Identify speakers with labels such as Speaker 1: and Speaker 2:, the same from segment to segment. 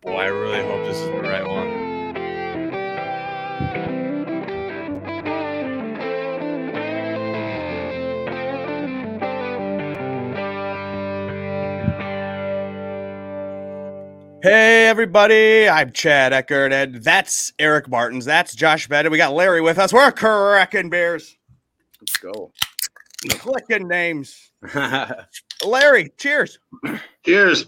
Speaker 1: Boy, I really hope this is the right one. Hey everybody, I'm Chad Eckert, and that's Eric Martens. That's Josh Bennett. We got Larry with us. We're cracking beers.
Speaker 2: Let's go.
Speaker 1: Clicking names. Larry, cheers.
Speaker 2: Cheers.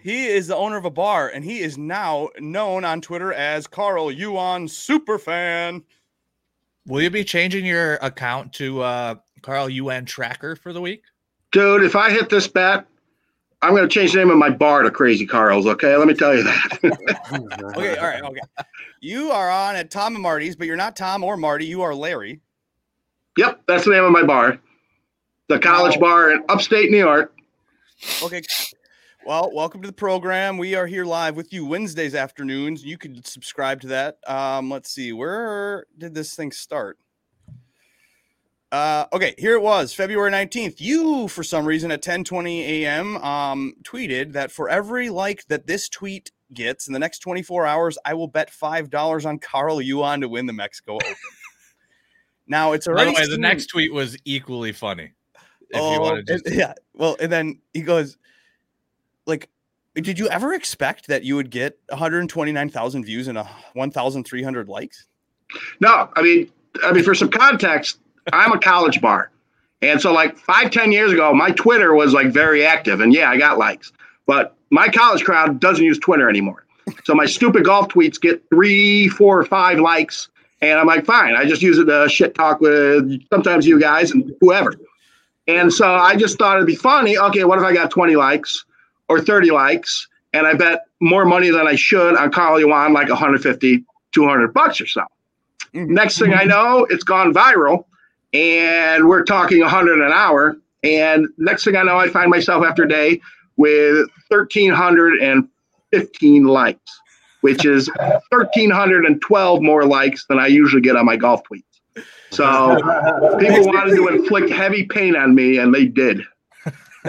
Speaker 1: He is the owner of a bar, and he is now known on Twitter as Carl Yuan Superfan.
Speaker 3: Will you be changing your account to uh, Carl Yuan Tracker for the week?
Speaker 2: Dude, if I hit this bat, I'm going to change the name of my bar to Crazy Carl's. Okay, let me tell you that.
Speaker 1: Okay, all right, okay. You are on at Tom and Marty's, but you're not Tom or Marty. You are Larry.
Speaker 2: yep, that's the name of my bar. The college
Speaker 1: Wow.
Speaker 2: bar in upstate New York.
Speaker 1: Okay. Well, welcome to the program. We are here live with you Wednesdays afternoons. You can subscribe to that. Um, let's see, where did this thing start? Uh, okay, here it was, February 19th. You, for some reason, at 10:20 a.m., um, tweeted that for every like that this tweet gets in the next 24 hours, I will bet five dollars on Carl Yuan to win the Mexico Open. now it's
Speaker 3: By
Speaker 1: already
Speaker 3: the way, the next tweet was equally funny. If
Speaker 1: Oh, and- yeah. Well, and then he goes, like, did you ever expect that you would get 129,000 views and a 1,300 likes?
Speaker 2: No, I mean, I mean, for some context, I'm a college bar. And so, like five, ten years ago, my Twitter was like very active. And yeah, I got likes. But my college crowd doesn't use Twitter anymore. So my stupid golf tweets get three, four, or five likes. And I'm like, fine. I just use it to shit talk with sometimes you guys and whoever. And so I just thought it'd be funny. Okay, what if I got 20 likes or 30 likes and I bet more money than I should on Carl Yuan, like 150, 200 bucks or so.
Speaker 1: Mhm.
Speaker 2: Next thing I know, it's gone viral and we're talking 100 an hour. And next thing I know, I find myself after a day with 1,315 likes, which is 1,312 more likes than I usually get on my golf tweets. So people wanted to inflict heavy pain on me, and they did.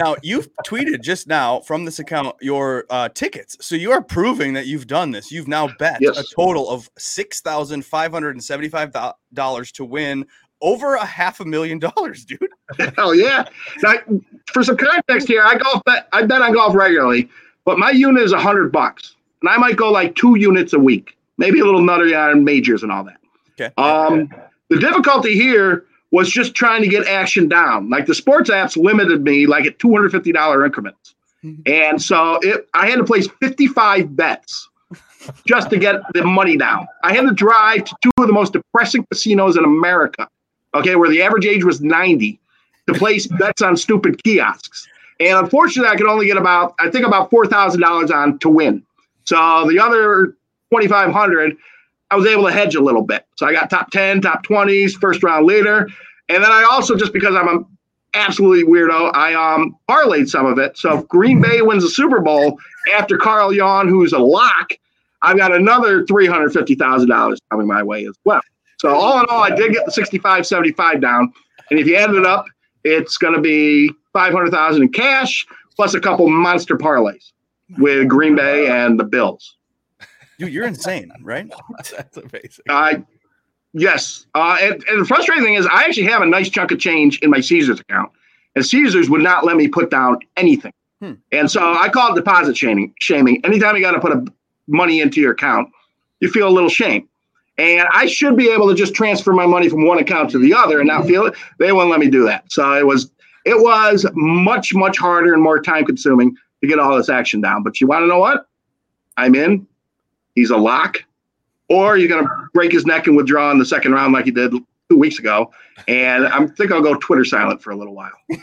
Speaker 1: Now, you've tweeted just now from this account your uh, tickets. So you are proving that you've done this. You've now bet
Speaker 2: Yes.
Speaker 1: a total of $6,575 to win over a half a million dollars, dude.
Speaker 2: Hell yeah! Now, for some context here, I golf bet I bet on golf regularly, but my unit is hundred bucks, and I might go like two units a week, maybe a little nutty on majors and all that.
Speaker 1: Okay.
Speaker 2: Um, the difficulty here was just trying to get action down. Like the sports apps limited me like at two hundred fifty dollar increments,
Speaker 1: Mhm.
Speaker 2: and so it I had to place fifty five bets just to get the money down. I had to drive to two of the most depressing casinos in America. Okay, where the average age was ninety to place bets on stupid kiosks. And unfortunately, I could only get about, I think about four thousand dollars on to win. So the other twenty five hundred, I was able to hedge a little bit. So I got top ten, top twenties, first round leader, and then I also just because I'm an absolutely weirdo, I um parlayed some of it. So if Green Bay wins the Super Bowl after Carl Yuan, who's a lock, I've got another three hundred fifty thousand dollars coming my way as well. So all in all, I did get the 65, 75 down. And if you add it up, it's going to be 500,000 in cash plus a couple monster parlays with Green Bay and the Bills.
Speaker 1: Dude, you're insane, right?
Speaker 3: that's amazing.
Speaker 2: I yes. Uh, and, and the frustrating thing is I actually have a nice chunk of change in my Caesars account. And Caesars would not let me put down anything.
Speaker 1: Hmm.
Speaker 2: And so I call it deposit shaming. Shaming. Anytime you got to put a money into your account, you feel a little shame. And I should be able to just transfer my money from one account to the other and not feel it. They wouldn't let me do that. So it was it was much much harder and more time consuming to get all this action down. But you want to know what? I'm in. He's a lock. Or you're gonna break his neck and withdraw in the second round like he did two weeks ago. And I think I'll go Twitter silent for a little while. and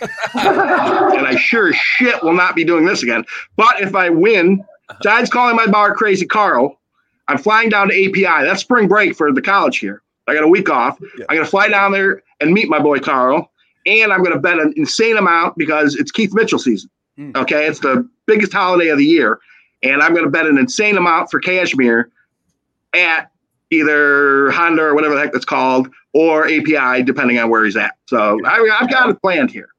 Speaker 2: I sure as shit will not be doing this again. But if I win, besides calling my bar Crazy Carl, I'm flying down to API. That's spring break for the college here. I got a week off.
Speaker 1: Yeah.
Speaker 2: I'm gonna fly down there and meet my boy Carl. And I'm gonna bet an insane amount because it's Keith Mitchell season.
Speaker 1: Hmm.
Speaker 2: Okay, it's the biggest holiday of the year. And I'm gonna bet an insane amount for Kashmir at either Honda or whatever the heck that's called, or API, depending on where he's at. So I, I've got it planned here.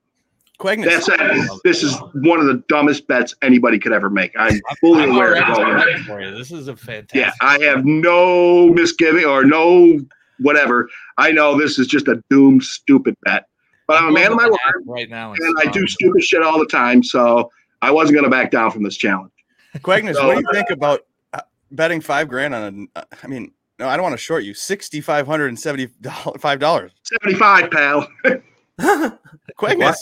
Speaker 1: Quagnis.
Speaker 2: That's it. This is one of the dumbest bets anybody could ever make. I'm fully
Speaker 3: I'm
Speaker 2: aware
Speaker 3: already
Speaker 2: of all that.
Speaker 3: ready. This is a fantastic.
Speaker 2: Yeah, I have no misgiving or no whatever. I know this is just a doomed, stupid bet. But I'm a man of my word,
Speaker 3: right now,
Speaker 2: and I do stupid shit all the time. So I wasn't going to back down from this challenge.
Speaker 1: Quagnis,
Speaker 2: So-
Speaker 1: what do you think about uh, betting five grand on a? uh, mean, no, I don't want to short you. Sixty five hundred and seventy five dollars.
Speaker 2: 75, pal.
Speaker 1: Quagnis,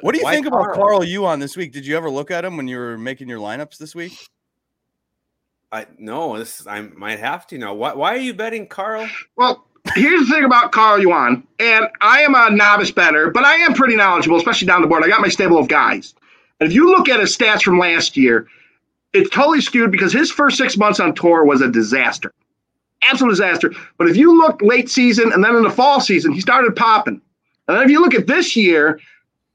Speaker 1: what do you
Speaker 4: Why
Speaker 1: think about
Speaker 4: Carl?
Speaker 1: Carl Yuan this week? Did you ever look at him when you were making your lineups this week?
Speaker 4: I no, this I might have to now. Why, why are you betting Carl?
Speaker 2: Well, here's the thing about Carl Yuan, and I am a novice better, but I am pretty knowledgeable, especially down the board. I got my stable of guys. And if you look at his stats from last year, it's totally skewed because his first six months on tour was a disaster. Absolute disaster. But if you look late season and then in the fall season, he started popping. And then if you look at this year,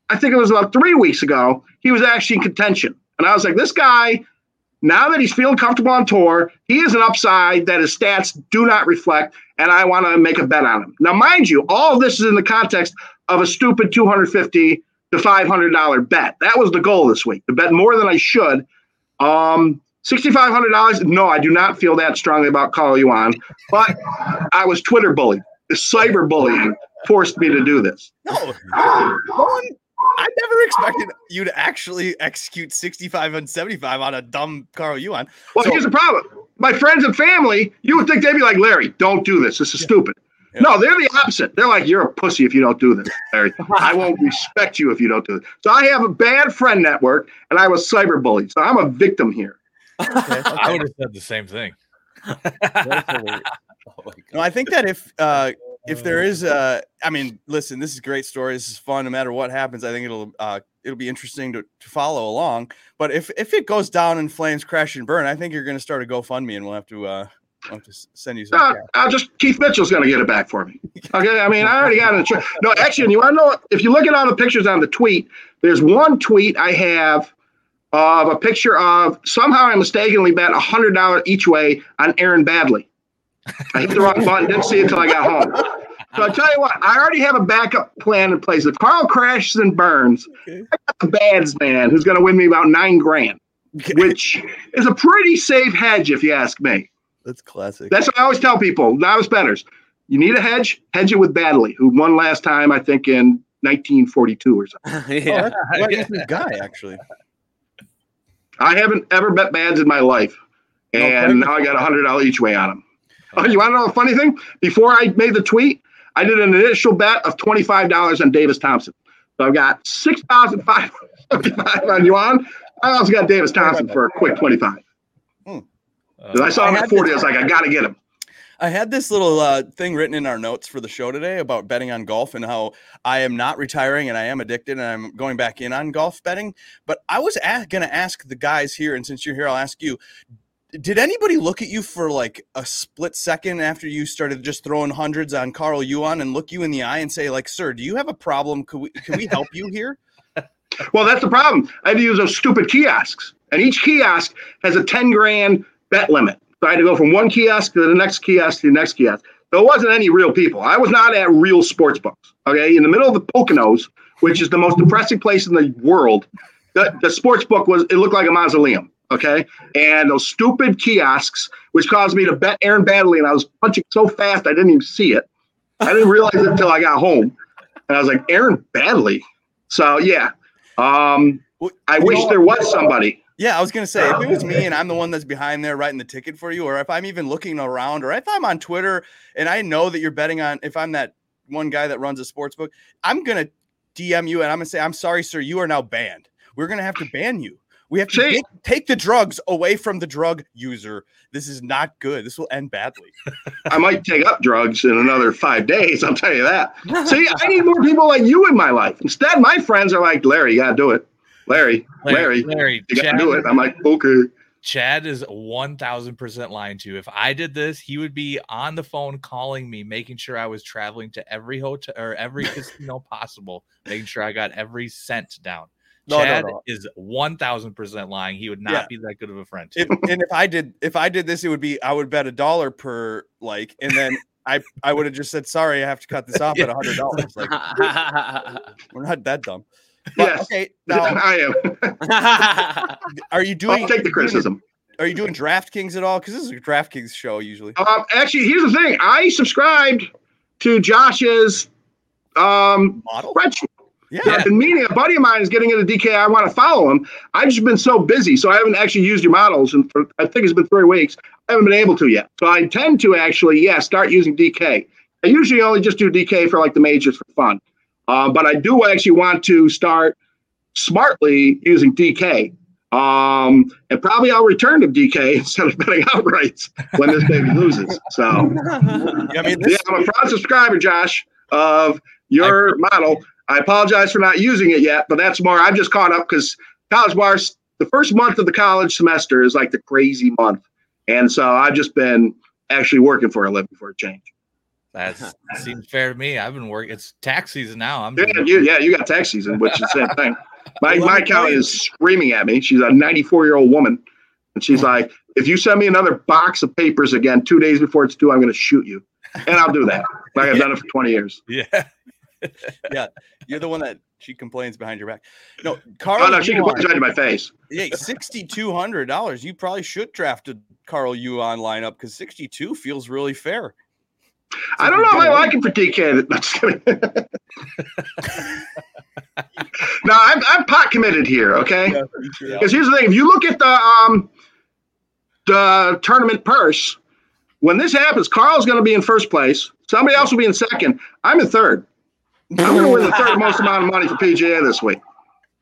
Speaker 2: I think it was about three weeks ago, he was actually in contention. And I was like, this guy, now that he's feeling comfortable on tour, he is an upside that his stats do not reflect, and I want to make a bet on him. Now, mind you, all of this is in the context of a stupid 250 to $500 bet. That was the goal this week, to bet more than I should. Um, $6,500, no, I do not feel that strongly about Carl Yuan, but I was Twitter bullied. The cyber bullying forced me to do this.
Speaker 1: No, no one. I never expected you to actually execute 65 and 75 on a dumb Carl Yuan.
Speaker 2: Well,
Speaker 1: So-
Speaker 2: here's the problem. My friends and family, you would think they'd be like, Larry, don't do this. This is stupid.
Speaker 1: Yeah.
Speaker 2: No, they're the opposite. They're like, you're a pussy if you don't do this, Larry. I won't respect you if you don't do this. So I have a bad friend network, and I was cyberbullied. So I'm a victim here.
Speaker 3: I would have said the same thing.
Speaker 4: Oh
Speaker 1: No, I think that if uh if there is uh I mean, listen, this is a great story. This is fun. No matter what happens, I think it'll uh it'll be interesting to, to follow along. But if if it goes down in flames, crash and burn, I think you're gonna start a GoFundMe and we'll have to uh we'll just send you some
Speaker 2: Uh. I'll just Keith Mitchell's going to get it back for me. Okay, I mean, I already got it. No, actually, and you want to know? If you look at all the pictures on the tweet, there's one tweet I have of a picture of somehow I mistakenly bet hundred dollar each way on Aaron Baddeley. I hit the wrong button, didn't see it until I got home. So I tell you what, I already have a backup plan in place. If Carl crashes and burns,
Speaker 1: Okay.
Speaker 2: I got the Bads man who's going to win me about nine grand, which is a pretty safe hedge if you ask me.
Speaker 1: That's classic.
Speaker 2: That's what I always tell people, novice betters. You need a hedge, hedge it with Baddeley, who won last time, I think, in 1942 or something.
Speaker 1: Oh,
Speaker 4: yeah.
Speaker 1: that's a Quagnis' guy, actually.
Speaker 2: I haven't ever bet Bads in my life.
Speaker 1: No,
Speaker 2: And now I got a $100 each way on them. Oh, you want to know a funny thing? Before I made the tweet, I did an initial bet of $25 on Davis Thompson. So I've got 6575 on Yuan. I also got Davis Thompson for a quick 25.
Speaker 3: Uh,
Speaker 2: 'Cause I saw him
Speaker 1: I
Speaker 2: at
Speaker 1: had
Speaker 2: 40. I was like, I got to get him.
Speaker 1: I had this little uh, thing written in our notes for the show today about betting on golf and how I am not retiring and I am addicted and I'm going back in on golf betting. But I was going to ask the guys here, and since you're here, I'll ask you: Did anybody look at you for like a split second after you started just throwing hundreds on Carl Yuan and look you in the eye and say, like, "Sir, do you have a problem? Could we can we help you here?"
Speaker 2: Well, that's the problem. I had to use those stupid kiosks, and each kiosk has a 10 grand bet limit. So I had to go from one kiosk to the next kiosk to the next kiosk. So it wasn't any real people. I was not at real sports books. Okay, in the middle of the Poconos, which is the most depressing place in the world, the, the sports book was it looked like a mausoleum. Okay, and those stupid kiosks, which caused me to bet Aaron Baddeley, and I was punching so fast I didn't even see it. I didn't realize it until I got home, and I was like, Aaron Baddeley. So yeah, um, I
Speaker 1: you
Speaker 2: wish
Speaker 1: know-
Speaker 2: there was somebody.
Speaker 1: Yeah, I was gonna say if it was me and I'm the one that's behind there writing the ticket for you, or if I'm even looking around, or if I'm on Twitter and I know that you're betting on, if I'm that one guy that runs a sports book, I'm gonna DM you and I'm gonna say, I'm sorry, sir, you are now banned. We're gonna have to ban you. We have to take, take the drugs away from the drug user. This is not good. This will end badly.
Speaker 2: I might take up drugs in another five days. I'll tell you that. See, I need more people like you in my life. Instead, my friends are like, Larry, you gotta do it. Larry, Larry,
Speaker 3: Larry,
Speaker 2: you gotta
Speaker 3: Chad,
Speaker 2: do it. I'm like, okay.
Speaker 3: Chad is 1000% lying to you. If I did this, he would be on the phone calling me, making sure I was traveling to every hotel or every casino possible, making sure I got every cent down.
Speaker 1: No, no,
Speaker 3: Chad
Speaker 1: no.
Speaker 3: is 1000% lying. He would not
Speaker 1: Yeah.
Speaker 3: be that good of a friend.
Speaker 1: If, and if I did, if I did this, it would be I would bet a dollar per like, and then I I would have just said sorry. I have to cut this off at a hundred dollars. Like we're not that dumb. But,
Speaker 2: Yes.
Speaker 1: Okay. Now,
Speaker 2: I am.
Speaker 1: are you doing?
Speaker 2: I'll take the criticism.
Speaker 1: Are you doing DraftKings at all? Because this is a DraftKings show usually.
Speaker 2: Um, actually, here's the thing. I subscribed to Josh's um,
Speaker 1: Model.
Speaker 2: spreadsheet.
Speaker 1: Yeah.
Speaker 2: I've been meaning a buddy of mine is getting into DK. I want to follow him. I've just been so busy, so I haven't actually used your models, and for I think it's been three weeks. I haven't been able to yet. So I intend to actually, yeah, start using DK. I usually only just do DK for like the majors for fun, um, but I do actually want to start smartly using DK. Um, and probably I'll return to DK instead of betting outrights when this baby loses. So
Speaker 1: I mean,
Speaker 2: yeah,
Speaker 1: this,
Speaker 2: I'm a proud subscriber, Josh, of your model. I apologize for not using it yet, but that's more. I'm just caught up because college bars, the first month of the college semester is like the crazy month. And so I've just been actually working for a living for a change.
Speaker 3: That seems fair to me. I've been working. It's tax season now. I'm
Speaker 2: Yeah,
Speaker 3: doing-
Speaker 2: you, yeah, you got tax season, which is the same thing. My,
Speaker 1: Well,
Speaker 2: my
Speaker 1: me
Speaker 2: accountant is screaming at me. She's a 94 year old woman. And she's like, if you send me another box of papers again two days before it's due, I'm going to shoot you. And I'll do that. Like I've done it for 20 years.
Speaker 3: yeah. Yeah.
Speaker 1: You're the one that she complains behind your back. No, oh, Carl.
Speaker 2: Oh, no, she can
Speaker 1: Yuan-
Speaker 2: put it right in my face.
Speaker 1: Yeah, sixty two hundred dollars. You probably should draft a Carl Yuan lineup because sixty two feels really fair.
Speaker 2: I don't know if I like him for DK. No, just kidding. no, I'm, I'm pot committed here, okay?
Speaker 1: Yeah.
Speaker 2: Because here's the thing: if you look at the um the tournament purse, when this happens, Carl's going to be in first place. Somebody else will be in second. I'm in third. I'm going to win the third most amount of money for PGA this week.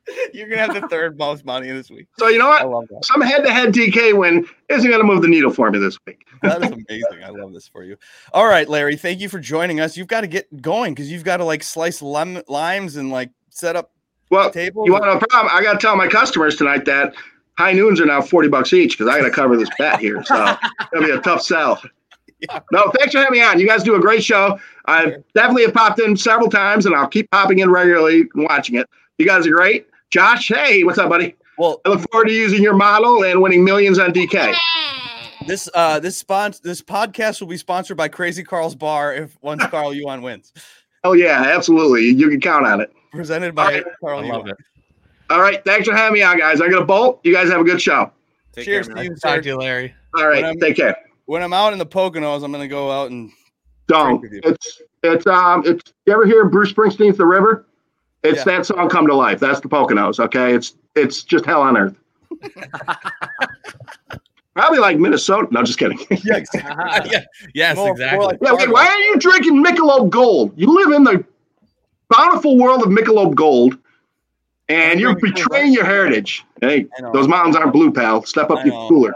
Speaker 1: You're gonna have the third most money this week.
Speaker 2: So you know
Speaker 1: I
Speaker 2: what?
Speaker 1: love that.
Speaker 2: Some head-to-head DK win isn't going to move the needle for me this week.
Speaker 1: That is amazing. I love this for you. All right, Larry. Thank you for joining us. You've got to get going because you've got to like slice lem- limes and like set up
Speaker 2: Well,
Speaker 1: tables.
Speaker 2: you want no problem? I got to tell my customers tonight that high noons are now forty bucks each because I got to cover this bet here. So it'll be a tough sell.
Speaker 1: Yeah.
Speaker 2: No, thanks for having me on. You guys do a great show. I definitely have popped in several times, and I'll keep popping in regularly and watching it. You guys are great. Josh, hey, what's up, buddy?
Speaker 1: well,
Speaker 2: I look forward to using your model and winning millions on DK.
Speaker 1: this uh this spon- this podcast will be sponsored by Crazy Carl's Bar if once Carl Yuan wins.
Speaker 2: Oh yeah, absolutely. You can count on it.
Speaker 1: Presented by
Speaker 2: All right.
Speaker 1: Carl
Speaker 3: I
Speaker 1: Yuan.
Speaker 3: it.
Speaker 2: All right, thanks for having me on, guys. I'm gonna bolt. You guys have a good show.
Speaker 4: Take
Speaker 1: Cheers
Speaker 4: care,
Speaker 1: to you,
Speaker 3: Talk to you, Larry.
Speaker 2: All right, When
Speaker 1: I'm-
Speaker 2: take care.
Speaker 1: When I'm out in the Poconos, I'm gonna go out and
Speaker 2: Don't.
Speaker 1: with you.
Speaker 2: It's it's um it's you ever hear Bruce Springsteen's The River? It's
Speaker 1: Yeah.
Speaker 2: that song come to life. That's the Poconos, okay? It's it's just hell on earth. Probably like Minnesota. No, just kidding.
Speaker 1: yeah, exactly.
Speaker 3: yeah. Yes,
Speaker 1: More- more
Speaker 3: exactly.
Speaker 1: like-
Speaker 2: yeah, wait, why are you drinking Michelob Gold? You live in the bountiful world of Michelob Gold, and you're betraying your heritage. Hey, those mountains aren't blue, pal. Step up your cooler.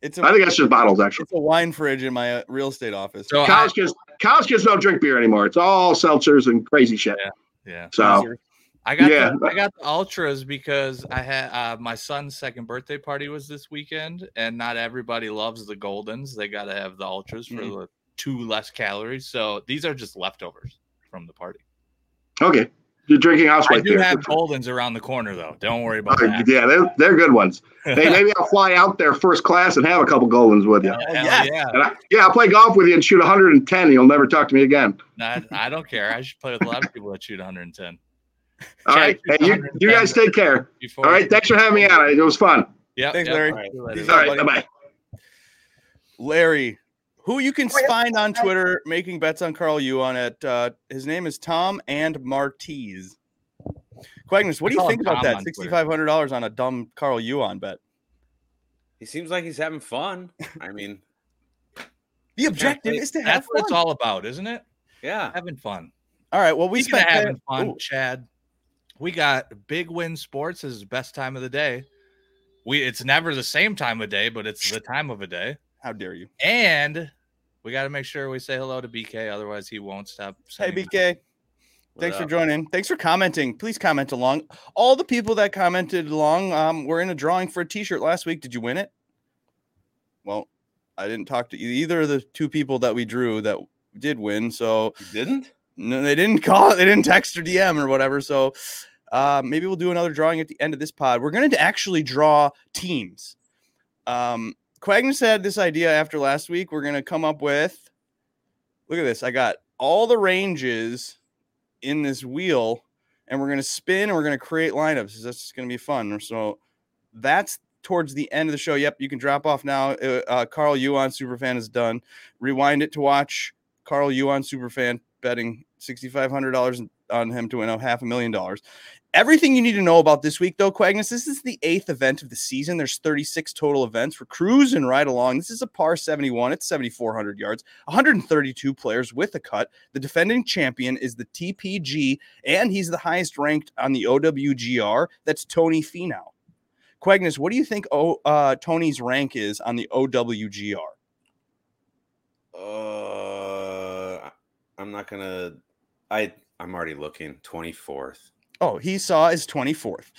Speaker 1: It's
Speaker 2: I
Speaker 1: a
Speaker 2: think that's just bottles, actually.
Speaker 1: it's a wine fridge in my uh, real estate office.
Speaker 3: so I,
Speaker 2: College kids, college kids don't drink beer anymore. It's all seltzers and crazy shit.
Speaker 3: Yeah. yeah.
Speaker 2: So
Speaker 3: I got
Speaker 2: Yeah.
Speaker 3: the, I got the ultras because I had uh, my son's second birthday party was this weekend, and not everybody loves the goldens. They got to have the ultras for
Speaker 1: Mhm.
Speaker 3: the two less calories. So these are just leftovers from the party.
Speaker 2: okay, you're drinking
Speaker 3: I
Speaker 2: housewife
Speaker 3: do
Speaker 2: beer.
Speaker 3: have goldens around the corner though. Don't worry about that.
Speaker 2: yeah, they're, they're good ones. Hey, maybe I'll fly out there first class and have a couple Goldens with you.
Speaker 3: Hell
Speaker 1: yes.
Speaker 3: yeah.
Speaker 2: I, yeah, I'll play golf with you and shoot 110. And you'll never talk to me again.
Speaker 3: I, I don't care. I should play with a lot of people that shoot 110.
Speaker 2: All
Speaker 3: Chad
Speaker 2: right.
Speaker 3: shoots
Speaker 2: Hey, you, you guys take care. All right. Thanks for having me on. It was fun.
Speaker 3: Yep,
Speaker 1: Thanks,
Speaker 3: yep.
Speaker 1: Larry.
Speaker 3: All right. See you later.
Speaker 1: These
Speaker 2: All
Speaker 1: are-
Speaker 2: right. Bye bye.
Speaker 1: Larry, who you can find on Twitter making bets on Carl Yuan at uh, his name is Tom and Marty's. Quagnis, what do you think about
Speaker 3: Tom
Speaker 1: that? Sixty five hundred dollars on a dumb Carl Yuan bet.
Speaker 4: He seems like he's having fun. I mean,
Speaker 1: The objective is to have fun.
Speaker 3: That's what it's all about, isn't it?
Speaker 4: yeah.
Speaker 3: Having fun.
Speaker 1: All right. Well, we
Speaker 3: Speaking
Speaker 1: spent
Speaker 3: having fun,
Speaker 1: Ooh,
Speaker 3: Chad. We got Big Win Sports is best time of the day. We it's never the same time of day, but it's the time of a day.
Speaker 1: how dare you?
Speaker 3: And we got to make sure we say hello to BK, otherwise he won't stop.
Speaker 1: Hey, BK.
Speaker 4: What
Speaker 1: Thanks for joining. Thanks for commenting. Please comment along. All the people that commented along um, were in a drawing for a T-shirt last week. Did you win it? Well, I didn't talk to either of the two people that we drew that did win. So
Speaker 4: You didn't?
Speaker 1: no, they didn't call. They didn't text or DM or whatever. So uh, maybe we'll do another drawing at the end of this pod. We're going to actually draw teams. Um, Quagnis had this idea after last week. We're going to come up with Look at this. I got all the ranges in this wheel, and we're gonna spin and we're gonna create lineups. That's gonna be fun. So that's towards the end of the show. Yep, you can drop off now. Uh, uh, Carl Yuan Superfan is done. Rewind it to watch Carl Yuan Superfan betting sixty five hundred dollars on him to win a half a million dollars. Everything you need to know about this week, though, Quagnis, this is the eighth event of the season. There's 36 total events. We're cruising right along. This is a par 71. It's 7,400 yards, 132 players with a cut. The defending champion is the TPG, and he's the highest ranked on the OWGR. That's Tony Finau. Quagnis, what do you think oh, uh, Tony's rank is on the OWGR?
Speaker 4: Uh, I'm not gonna. I I'm already looking. Twenty fourth.
Speaker 1: Oh, he saw his 24th.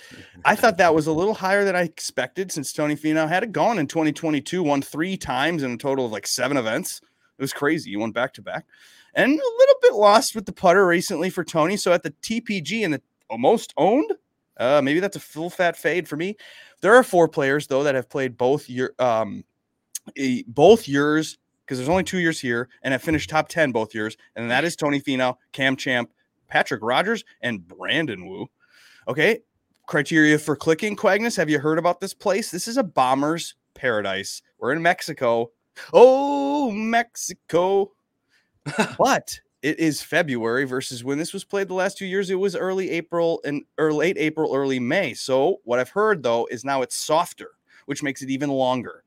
Speaker 1: I thought that was a little higher than I expected since Tony Finau had it gone in 2022, won three times in a total of like seven events. It was crazy. He won back to back and a little bit lost with the putter recently for Tony. So at the TPG and the most owned, uh, maybe that's a full fat fade for me. There are four players though that have played both year, um, both years because there's only two years here and have finished top 10 both years. And that is Tony Finau, Cam Champ, Patrick Rodgers, and Brandon Wu. Okay. Criteria for clicking Quagnis. Have you heard about this place? This is a bomber's paradise. We're in Mexico. Oh, Mexico. but it is February versus when this was played the last two years. It was early April and or late April, early May. So what I've heard though is now it's softer, which makes it even longer.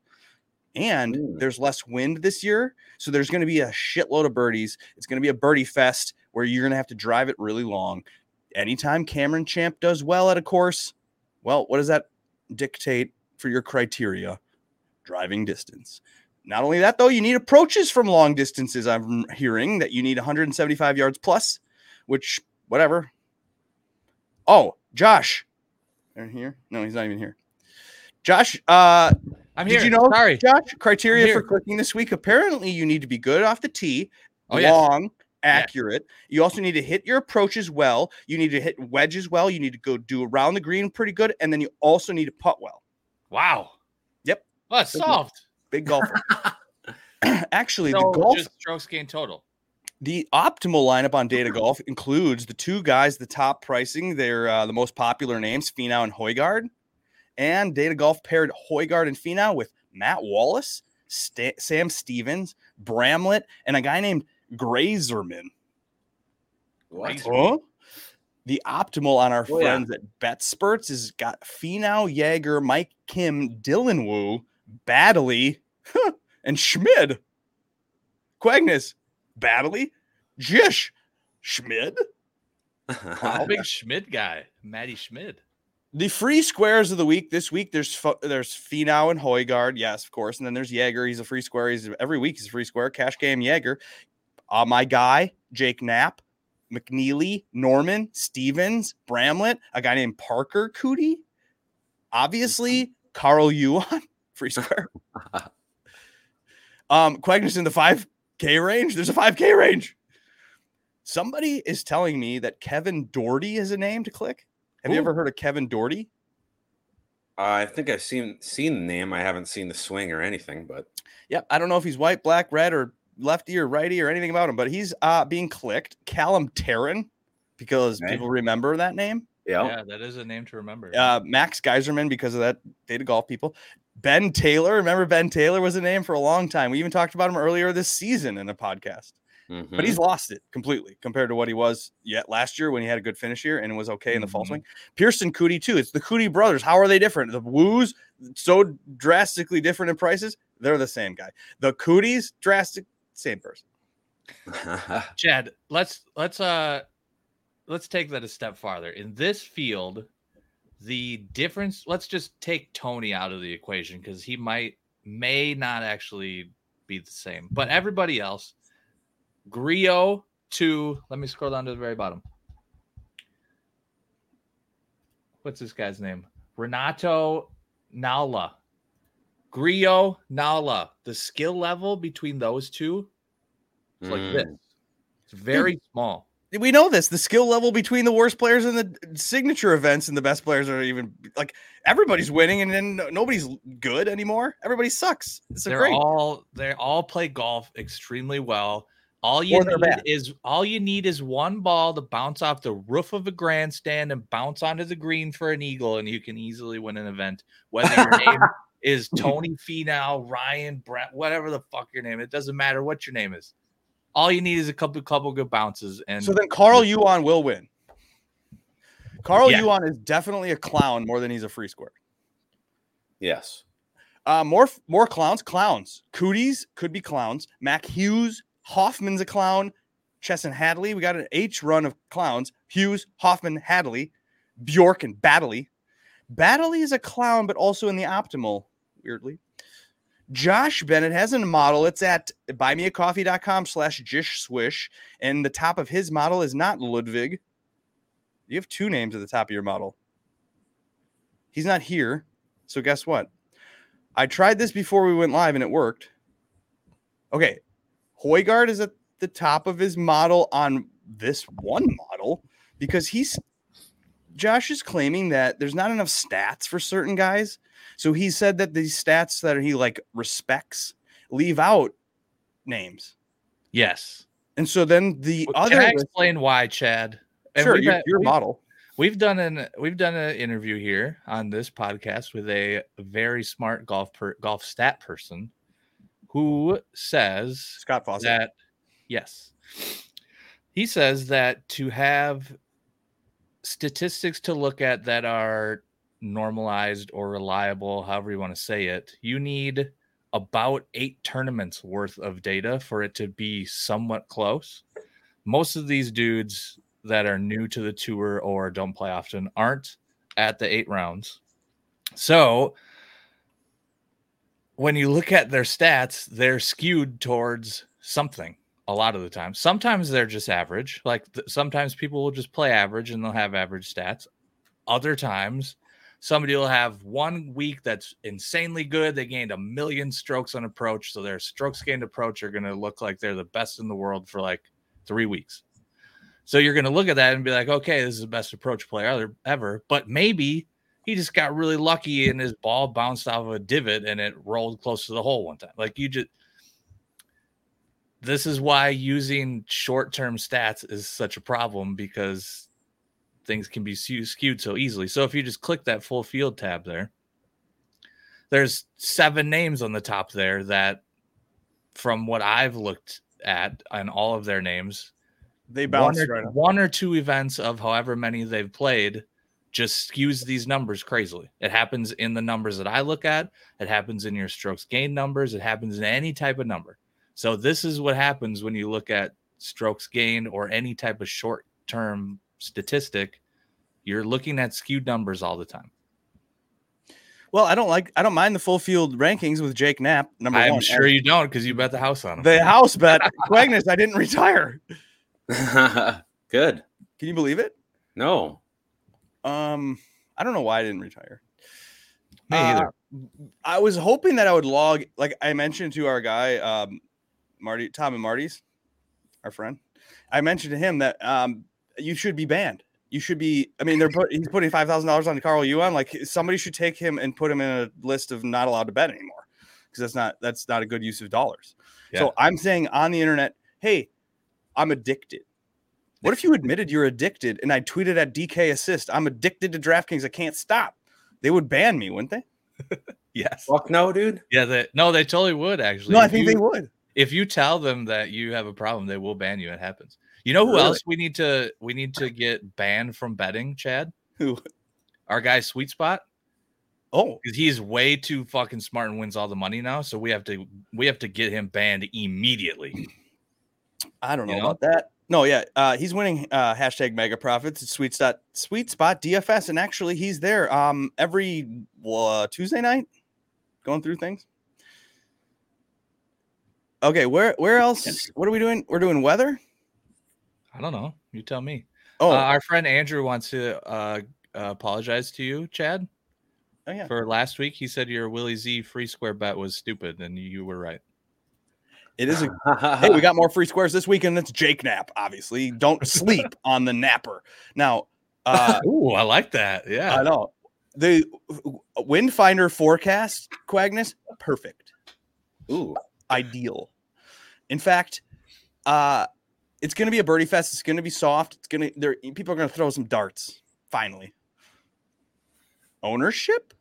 Speaker 1: And
Speaker 4: Ooh.
Speaker 1: there's less wind this year. So there's going to be a shitload of birdies. It's going to be a birdie fest where you're going to have to drive it really long. Anytime Cameron Champ does well at a course, well, what does that dictate for your criteria? Driving distance. Not only that, though, you need approaches from long distances. I'm hearing that you need 175 yards plus, which, whatever. Oh, Josh. Are here? No, he's not even here. Josh, uh,
Speaker 3: I'm
Speaker 1: did you know,
Speaker 3: Sorry.
Speaker 1: Josh, criteria for clicking this week? Apparently, you need to be good off the tee,
Speaker 3: Oh, yes.
Speaker 1: long, accurate. You also need to hit your approaches well. You need to hit wedges well. You need to go do around the green pretty good, and then you also need to putt well.
Speaker 3: Wow.
Speaker 1: Yep.
Speaker 3: Well, it's
Speaker 1: Good
Speaker 3: solved.
Speaker 1: Big golfer. Actually,
Speaker 3: So
Speaker 1: the golf,
Speaker 3: just strokes gained total.
Speaker 1: the optimal lineup on Data Golf includes the two guys, the top pricing. They're uh, the most popular names, Finau and Højgaard. And Data Golf paired Højgaard and Finau with Matt Wallace, Sta- Sam Stevens, Bramlett, and a guy named Greyserman.
Speaker 4: What?
Speaker 1: Huh? The optimal on our
Speaker 4: Oh, yeah.
Speaker 1: friends at Betsperts has got Finau, Jaeger, Mike Kim, Dylan Wu, Baddeley, and Schmid. Quagnis, Baddeley, Jish, Schmid.
Speaker 3: Wow. Big Schmid guy, Matti Schmid.
Speaker 1: The free squares of the week this week. There's there's Finau and Højgaard, yes, of course, and then there's Jaeger. He's a free square. He's every week he's a free square. Cash game Jaeger. Uh, my guy Jake Knapp, McNealy, Norman, Stevens, Bramlett, a guy named Parker Coody, obviously Carl Yuan, free square. um, Quagnis in the 5K range. There's a 5K range. Somebody is telling me that Kevin Dougherty is a name to click. Have you ever heard of Kevin Dougherty?
Speaker 4: I think I've seen seen the name. I haven't seen the swing or anything, but
Speaker 1: yeah, I don't know if he's white, black, red, or lefty or righty or anything about him, but he's uh, being clicked. Callum Tarren, because
Speaker 4: Okay.
Speaker 1: people remember that name.
Speaker 4: yeah.
Speaker 3: Yeah, that is a name to remember.
Speaker 1: Uh, Max Greyserman, because of that data golf people. Ben Taylor. Remember Ben Taylor was a name for a long time. We even talked about him earlier this season in a podcast.
Speaker 4: Mhm.
Speaker 1: But he's lost it completely compared to what he was yet last year when he had a good finish here and was okay in the fall
Speaker 3: Mhm.
Speaker 1: swing. Pierceson Coody, too. It's the Coody brothers. How are they different? The Woos, so drastically different in prices. They're the same guy. The Cooties, drastic, same person.
Speaker 3: Chad, let's let's uh let's take that a step farther. In this field, the difference, let's just take Tony out of the equation because he might may not actually be the same. But everybody else, Grio to let me scroll down to the very bottom. What's this guy's name? Renato Nala. Grio Nala. The skill level between those two is like
Speaker 4: Mm.
Speaker 3: this. It's very small.
Speaker 1: We know this. The skill level between the worst players in the signature events and the best players are even like everybody's winning and then nobody's good anymore. Everybody sucks. It's
Speaker 3: they're
Speaker 1: great.
Speaker 3: all they all play golf extremely well. All you need
Speaker 1: bad.
Speaker 3: is all you need is one ball to bounce off the roof of a grandstand and bounce onto the green for an eagle, and you can easily win an event. Whether your name is Tony Finau, Ryan, Brett, whatever the fuck your name, it doesn't matter what your name is. All you need is a couple couple good bounces, and
Speaker 1: So then Carl Yuan will win. Carl
Speaker 3: Yeah.
Speaker 1: Yuan is definitely a clown more than he's a free square.
Speaker 4: Yes.
Speaker 1: Uh, more more clowns. Clowns. Cooties could be clowns. Mac Hughes. Hoffman's a clown. Chesson Hadley. We got an H run of clowns. Hughes, Hoffman, Hadley, Bjork, and Baddeley. Baddeley is a clown, but also in the optimal, weirdly. Josh Bennett has a model. It's at buymeacoffee.com slash jish swish. And the top of his model is not Ludvig. You have two names at the top of your model. He's not here. So guess what? I tried this before we went live and it worked. Okay. Højgaard is at the top of his model on this one model because he's Josh is claiming that there's not enough stats for certain guys. So he said that these stats that he like respects leave out names.
Speaker 3: yes.
Speaker 1: And so then the
Speaker 3: Can
Speaker 1: other
Speaker 3: I
Speaker 1: list-
Speaker 3: explain why, Chad? And
Speaker 1: sure, your,
Speaker 3: had-
Speaker 1: your model.
Speaker 3: We've done an we've done an interview here on this podcast with a very smart golf per, golf stat person who says
Speaker 1: Scott Fawcett.
Speaker 3: that yes. He says that to have statistics to look at that are normalized or reliable however you want to say it you need about eight tournaments worth of data for it to be somewhat close. Most of these dudes that are new to the tour or don't play often aren't at the eight rounds. So when you look at their stats, they're skewed towards something a lot of the time. Sometimes they're just average. Like th- sometimes people will just play average and they'll have average stats. Other times, somebody will have one week that's insanely good. They gained a million strokes on approach. So their strokes gained approach are going to look like they're the best in the world for like three weeks. So you're going to look at that and be like, okay, this is the best approach player ever- ever. But maybe he just got really lucky and his ball bounced off of a divot and it rolled close to the hole one time. Like you just this is why using short-term stats is such a problem because things can be skewed so easily. So if you just click that full field tab there, there's seven names on the top there that from what I've looked at and all of their names,
Speaker 1: They
Speaker 3: one
Speaker 1: bounced
Speaker 3: or,
Speaker 1: right
Speaker 3: one or two events of however many they've played just skews these numbers crazily. It happens in the numbers that I look at. It happens in your strokes gain numbers. It happens in any type of number. So this is what happens when you look at strokes gained or any type of short term statistic. You're looking at skewed numbers all the time.
Speaker 1: Well, I don't like I don't mind the full field rankings with Jake Knapp. Number one,
Speaker 3: I'm
Speaker 1: one.
Speaker 3: sure you don't because you bet the house on them.
Speaker 1: the house bet. Quagnis, I didn't retire.
Speaker 4: Good.
Speaker 1: Can you believe it?
Speaker 4: No.
Speaker 1: Um, I don't know why I didn't retire.
Speaker 3: Me
Speaker 1: Uh,
Speaker 3: either.
Speaker 1: I was hoping that I would log, like I mentioned to our guy, um, Marty, Tom and Marty's, our friend. I mentioned to him that um, you should be banned. You should be. I mean, they're put, he's putting five thousand dollars on the Carl Yuan. Like somebody should take him and put him in a list of not allowed to bet anymore because that's not that's not a good use of dollars.
Speaker 3: Yeah.
Speaker 1: So I'm saying on the internet, hey, I'm addicted. What if you admitted you're addicted and I tweeted at DK Assist, I'm addicted to DraftKings. I can't stop. They would ban me, wouldn't they?
Speaker 3: yes.
Speaker 4: Fuck no, dude.
Speaker 3: Yeah. They, no, they totally would actually.
Speaker 1: No, I
Speaker 3: If
Speaker 1: think
Speaker 3: you-
Speaker 1: they would.
Speaker 3: if you tell them that you have a problem, they will ban you. It happens. You know who
Speaker 1: Really?
Speaker 3: else we need to we need to get banned from betting, Chad?
Speaker 1: Who?
Speaker 3: Our guy Sweet Spot.
Speaker 1: Oh,
Speaker 3: he's way too fucking smart and wins all the money now. So we have to we have to get him banned immediately.
Speaker 1: I don't know,
Speaker 3: You know?
Speaker 1: about that. No, yeah, uh, he's winning uh, hashtag mega profits. It's sweet spot, sweet spot DFS, and actually he's there um every uh, Tuesday night, going through things. Okay, where where else? What are we doing? We're doing weather.
Speaker 3: I don't know. You tell me.
Speaker 1: Oh,
Speaker 3: Uh, our friend Andrew wants to uh, apologize to you, Chad,
Speaker 1: oh yeah.
Speaker 3: for last week. He said your Willie Z free square bet was stupid, and you were right.
Speaker 1: It is a hey, we got more free squares this weekend. That's Jake Knapp, obviously. Don't sleep on the napper. Now, uh,
Speaker 3: Ooh, I like that. Yeah.
Speaker 1: I know the wind finder forecast, Quagnis, perfect.
Speaker 4: Ooh.
Speaker 1: ideal. In fact, Uh it's gonna be a birdie fest. It's gonna be soft. It's gonna there people are gonna throw some darts finally. Ownership?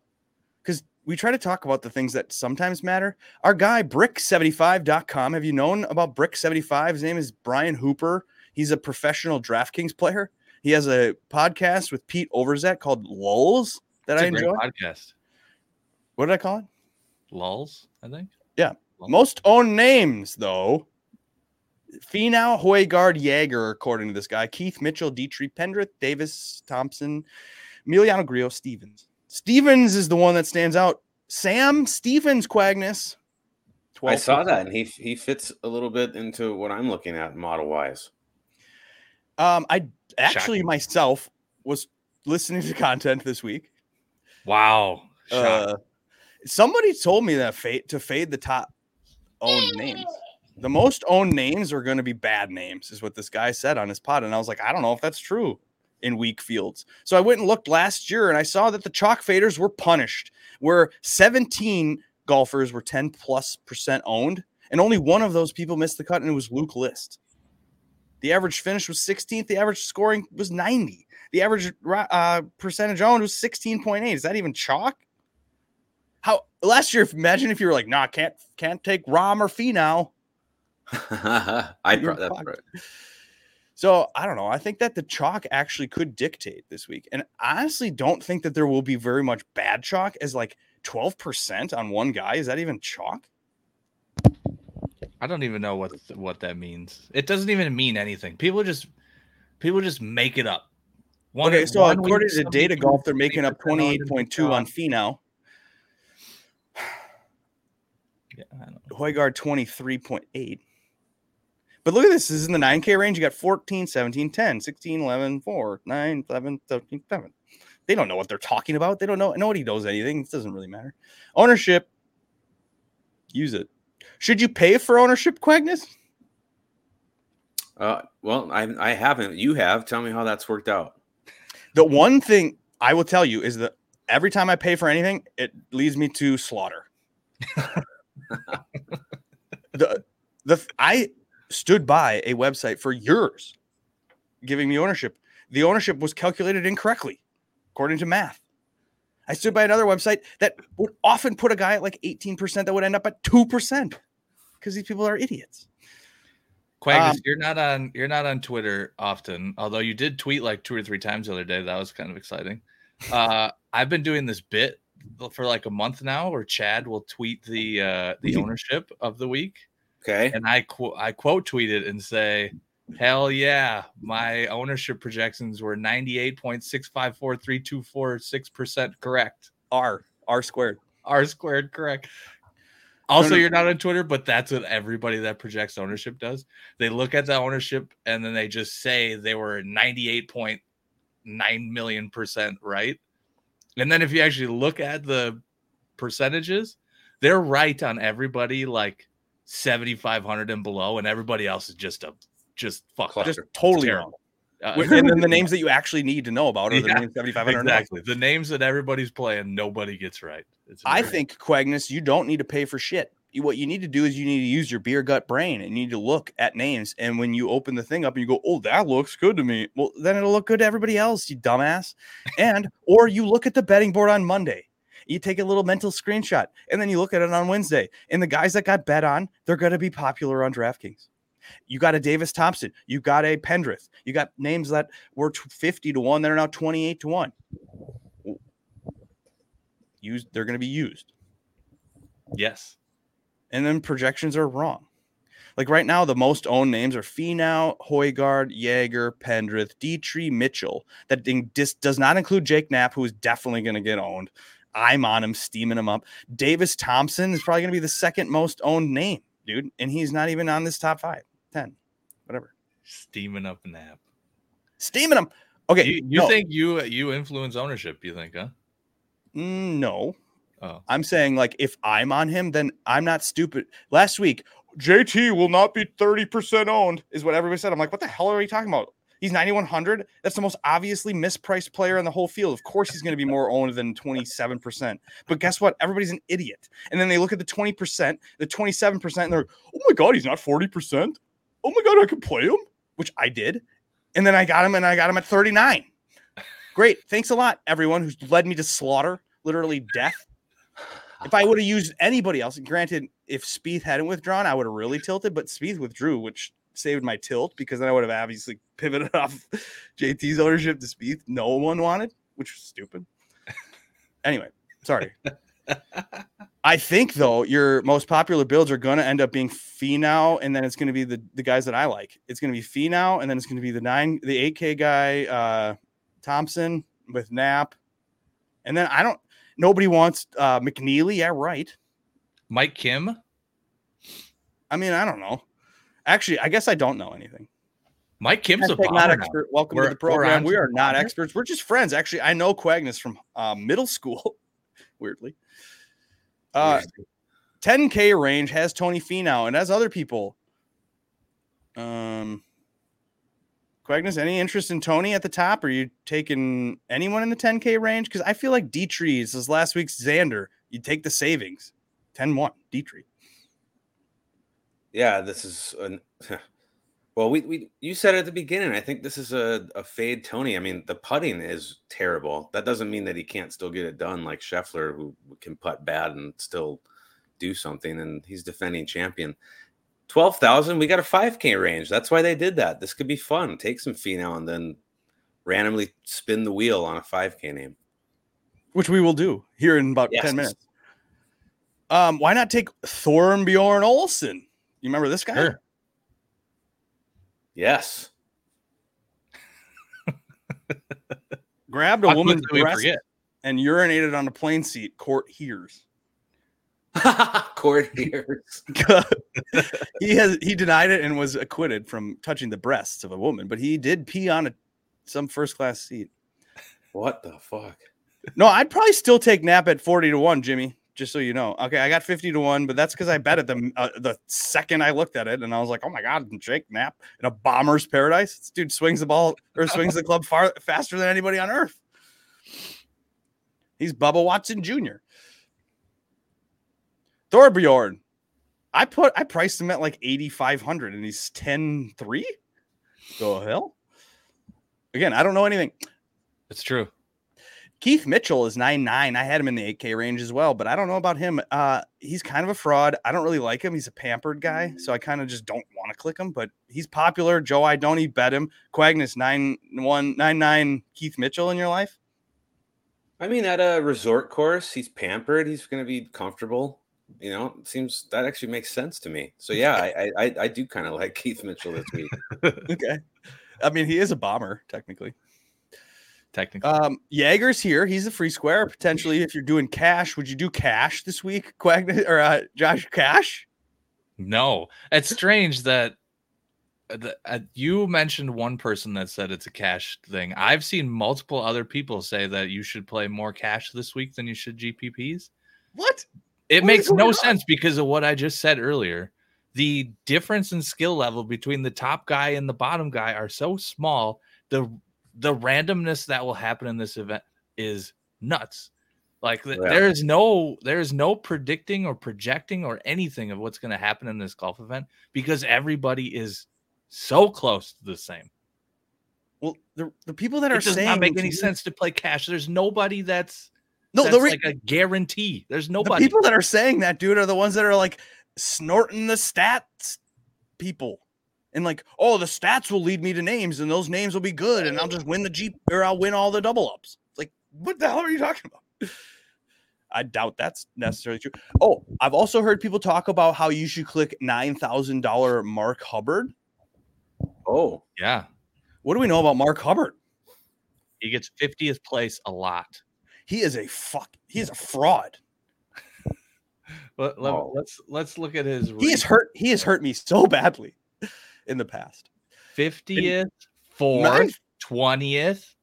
Speaker 1: We try to talk about the things that sometimes matter. Our guy brick75.com. Have you known about Brick75? His name is Brian Hooper. He's a professional DraftKings player. He has a podcast with Pete Overzet called Lulls that
Speaker 3: It's
Speaker 1: I enjoy.
Speaker 3: podcast.
Speaker 1: What did I call it?
Speaker 3: Lulls, I think.
Speaker 1: Yeah.
Speaker 3: Lulls.
Speaker 1: Most owned names, though. Finau, Højgaard, Jaeger, according to this guy. Keith Mitchell, Dietrich Pendrith, Davis, Thompson, Emiliano Grillo, Stevens. Stevens is the one that stands out. Sam Stevens, Quagnis.
Speaker 4: I saw that, and he he fits a little bit into what I'm looking at model wise.
Speaker 1: Um, I actually
Speaker 3: Shocking.
Speaker 1: myself was listening to content this week.
Speaker 3: Wow.
Speaker 1: Uh, somebody told me that fade to fade the top owned names. The most owned names are going to be bad names, is what this guy said on his pod. And I was like, I don't know if that's true in weak fields. So I went and looked last year and I saw that the chalk faders were punished, where 17 golfers were 10 plus percent owned, and only one of those people missed the cut, and it was Luke List. The average finish was 16th. The average scoring was 90. The average uh, percentage owned was 16.8. Is that even chalk? How last year? Imagine if you were like, "Nah, can't can't take Rahm or Finau."
Speaker 4: I pro- that's right.
Speaker 1: So I don't know. I think that the chalk actually could dictate this week, and I honestly don't think that there will be very much bad chalk. As like twelve percent on one guy, is that even chalk?
Speaker 3: I don't even know what what that means. It doesn't even mean anything. People just people just make it up. One-
Speaker 1: okay, so
Speaker 3: one
Speaker 1: according to Data Golf, they're making up
Speaker 3: 20% owned
Speaker 1: twenty eight
Speaker 3: and
Speaker 1: point two on
Speaker 3: chalk.
Speaker 1: Fee.
Speaker 3: Yeah, I don't know.
Speaker 1: Højgaard 23.8. But look at this. This is in the 9K range. You got 14, 17, 10, 16, 11, 4, 9, 11, 13, 7. They don't know what they're talking about. They don't know. Nobody knows anything. It doesn't really matter. Ownership, use it. Should you pay for ownership, Quagnis?
Speaker 4: Uh, well, I I haven't. You have. Tell me how that's worked out.
Speaker 1: The one thing I will tell you is that every time I pay for anything, it leads me to slaughter. the the I stood by a website for years giving me ownership. The ownership was calculated incorrectly according to math. I stood by another website that would often put a guy at like 18% that would end up at 2% because these people are idiots.
Speaker 3: Quagnis,
Speaker 1: Um,
Speaker 3: you're not on you're not on Twitter often, although you did tweet like two or three times the other day. That was kind of exciting. Uh, I've been doing this bit for like a month now, where Chad will tweet the uh, the ownership of the week,
Speaker 4: Okay.
Speaker 3: and I quote I quote tweet it and say, "Hell yeah, my ownership projections were ninety eight point six five four three two four six percent correct,
Speaker 1: R, R squared.
Speaker 3: R squared correct." Also, you're not on Twitter, but that's what everybody that projects ownership does. They look at the ownership and then they just say they were 98.9 million percent right. And then if you actually look at the percentages, they're right on everybody like 7,500 and below, and everybody else is just a just fuck.
Speaker 1: Just totally wrong.
Speaker 3: Uh,
Speaker 1: and then the names that you actually need to know about are the
Speaker 3: Yeah,
Speaker 1: names 7,500.
Speaker 3: exactly. The names that everybody's playing, nobody gets right. It's
Speaker 1: I think Quagnis, you don't need to pay for shit. You, what you need to do is you need to use your beer gut brain and you need to look at names. And when you open the thing up and you go, "Oh, that looks good to me," well, then it'll look good to everybody else. You dumbass. And or you look at the betting board on Monday. You take a little mental screenshot and then you look at it on Wednesday. And the guys that got bet on, they're going to be popular on DraftKings. You got a Davis Thompson. You got a Pendrith. You got names that were 50 to 1 that are now 28 to 1. Used, they're going to be used.
Speaker 3: yes.
Speaker 1: and then projections are wrong. Like right now, the most owned names are Finau, Højgaard, Jaeger, Pendrith, Dietrich, Mitchell. That dis- does not include Jake Knapp, who is definitely going to get owned. I'm on him, steaming him up. Davis Thompson is probably going to be the second most owned name, dude, and he's not even on this top five, 10, whatever.
Speaker 3: Steaming up an app.
Speaker 1: Steaming him. Okay,
Speaker 3: You, you
Speaker 1: no,
Speaker 3: think you you influence ownership? You think, huh?
Speaker 1: Mm, no,
Speaker 3: Oh,
Speaker 1: I'm saying like if I'm on him, then I'm not stupid. Last week, JT will not be 30% owned, is what everybody said. I'm like, what the hell are we talking about? He's 9100. That's the most obviously mispriced player in the whole field. Of course, he's going to be more owned than 27%. But guess what? Everybody's an idiot. And then they look at the 20%, the 27%, and they're, like, oh my god, he's not 40%. oh my god, I can play him, which I did, and then I got him, and I got him at 39. Great, thanks a lot, everyone who's led me to slaughter, literally death. If I would have used anybody else, granted, if Spieth hadn't withdrawn, I would have really tilted, but Spieth withdrew, which saved my tilt because then I would have obviously pivoted off JT's ownership to Spieth. No one wanted, which was stupid. Anyway, sorry. I think though your most popular builds are going to end up being Finau, and then it's going to be the the guys that I like. It's going to be Finau, and then it's going to be the nine, the eight K guy, uh, Thompson with Knapp, and then I don't. Nobody wants uh, McNealy. Yeah, right.
Speaker 3: Mike Kim.
Speaker 1: I mean, I don't know. Actually, I guess I don't know anything.
Speaker 3: Mike Kim's a
Speaker 1: Hashtag not
Speaker 3: bomber now.
Speaker 1: expert. Welcome
Speaker 3: We're-
Speaker 1: to the program. We are not experts. We're just friends. Actually, I know Quagnis from uh, middle school. Weirdly, uh, 10k range has Tony Finau and has other people. Um, Quagnis, any interest in Tony at the top? Are you taking anyone in the 10k range? Because I feel like Dietrich is last week's Xander. You take the savings, 10-1 Dietrich.
Speaker 4: Yeah, this is an well, we, we you said at the beginning. I think this is a, a fade Tony. I mean, the putting is terrible. That doesn't mean that he can't still get it done like Scheffler, who can putt bad and still do something, and he's defending champion. Twelve thousand, we got a five K range. That's why they did that. This could be fun. Take some Finau and then randomly spin the wheel on a five K name.
Speaker 1: which we will do here in about
Speaker 4: Yes.
Speaker 1: 10 minutes. Um, why not take Thorbjorn Olesen? You remember this guy?
Speaker 3: Sure.
Speaker 4: Yes.
Speaker 1: Grabbed a woman's
Speaker 3: quickly
Speaker 1: breast
Speaker 3: forget.
Speaker 1: and urinated on a plane seat. Court hears.
Speaker 4: Court hears.
Speaker 1: he has he denied it and was acquitted from touching the breasts of a woman, but he did pee on a, some first class seat.
Speaker 4: What the fuck?
Speaker 1: No, I'd probably still take Knapp at 40 to 1, Jimmy, just so you know. Okay, I got 50 to 1, but that's because I bet at the uh, the second I looked at it and I was like, oh my God, Jake Knapp in a bomber's paradise. This dude swings the ball or swings the club far faster than anybody on earth. He's Bubba Watson Jr. Thorbjorn. I put I priced him at like 8,500 and he's 10 3. The hell? Again, I don't know anything.
Speaker 3: It's true.
Speaker 1: Keith Mitchell is 9 9. I had him in the 8K range as well, but I don't know about him. Uh, he's kind of a fraud. I don't really like him. He's a pampered guy, so I kind of just don't want to click him, but he's popular. Joe I don't he bet him. Quagnis 9 1 9 9 Keith Mitchell in your life?
Speaker 4: I mean, at a resort course, he's pampered. He's going to be comfortable. You know, it seems that actually makes sense to me. So yeah, I I, I- I do kind of like Keith Mitchell this week.
Speaker 1: Okay. I mean, he is a bomber, technically.
Speaker 3: Technically.
Speaker 1: Um, Jaeger's here. He's a free square. Potentially, if you're doing cash, would you do cash this week? Quagnis or uh, Josh Cash?
Speaker 3: No, it's strange that the, uh, you mentioned one person that said it's a cash thing. I've seen multiple other people say that you should play more cash this week than you should GPPs.
Speaker 1: What?
Speaker 3: It
Speaker 1: What
Speaker 3: makes no
Speaker 1: on?
Speaker 3: sense because of what I just said earlier. The difference in skill level between the top guy and the bottom guy are so small. The the randomness that will happen in this event is nuts. Like
Speaker 4: Yeah.
Speaker 3: there is no there is no predicting or projecting or anything of what's going to happen in this golf event because everybody is so close to the same.
Speaker 1: Well, the, the people that are
Speaker 3: It does
Speaker 1: saying
Speaker 3: not make any sense to play cash. There's nobody that's
Speaker 1: No,
Speaker 3: that's
Speaker 1: the, re-
Speaker 3: like a guarantee. There's nobody.
Speaker 1: the people that are saying that, dude, are the ones that are like snorting the stats people. And like, oh, the stats will lead me to names, and those names will be good, and I'll just win the Jeep or I'll win all the double ups. It's like, what the hell are you talking about? I doubt that's necessarily true. Oh, I've also heard people talk about how you should click nine thousand dollar Mark Hubbard.
Speaker 4: Oh,
Speaker 3: yeah.
Speaker 1: What do we know about Mark Hubbard?
Speaker 3: He gets 50th place a lot.
Speaker 1: He is a fuck. He is a fraud.
Speaker 3: Let, let,
Speaker 4: Oh.
Speaker 3: us let's look at his
Speaker 1: He has hurt. He has hurt me so badly in the past.
Speaker 3: 50th,
Speaker 1: Nine-
Speaker 3: 4th, 20th,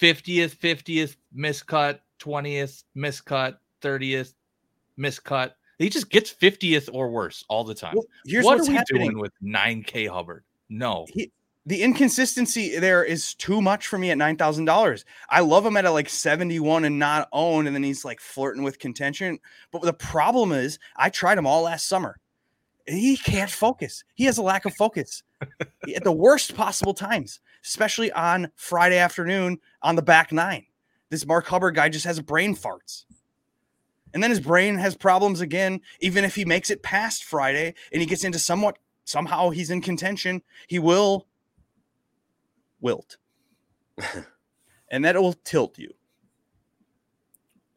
Speaker 3: 50th, 50th, miscut, 20th, miscut, 30th, miscut. He just gets 50th or worse all the time.
Speaker 1: Well, here's
Speaker 3: what
Speaker 1: what's
Speaker 3: are we
Speaker 1: happening.
Speaker 3: doing with 9K Hubbard? No.
Speaker 1: the inconsistency there is too much for me at nine thousand dollars. I love him at a like seventy one and not owned, and then he's like flirting with contention. But the problem is, I tried him all last summer. He can't focus. He has a lack of focus at the worst possible times, especially on Friday afternoon on the back nine. This Mark Hubbard guy just has brain farts. And then his brain has problems again, even if he makes it past Friday and he gets into somewhat, somehow he's in contention, he will wilt. and that will tilt you.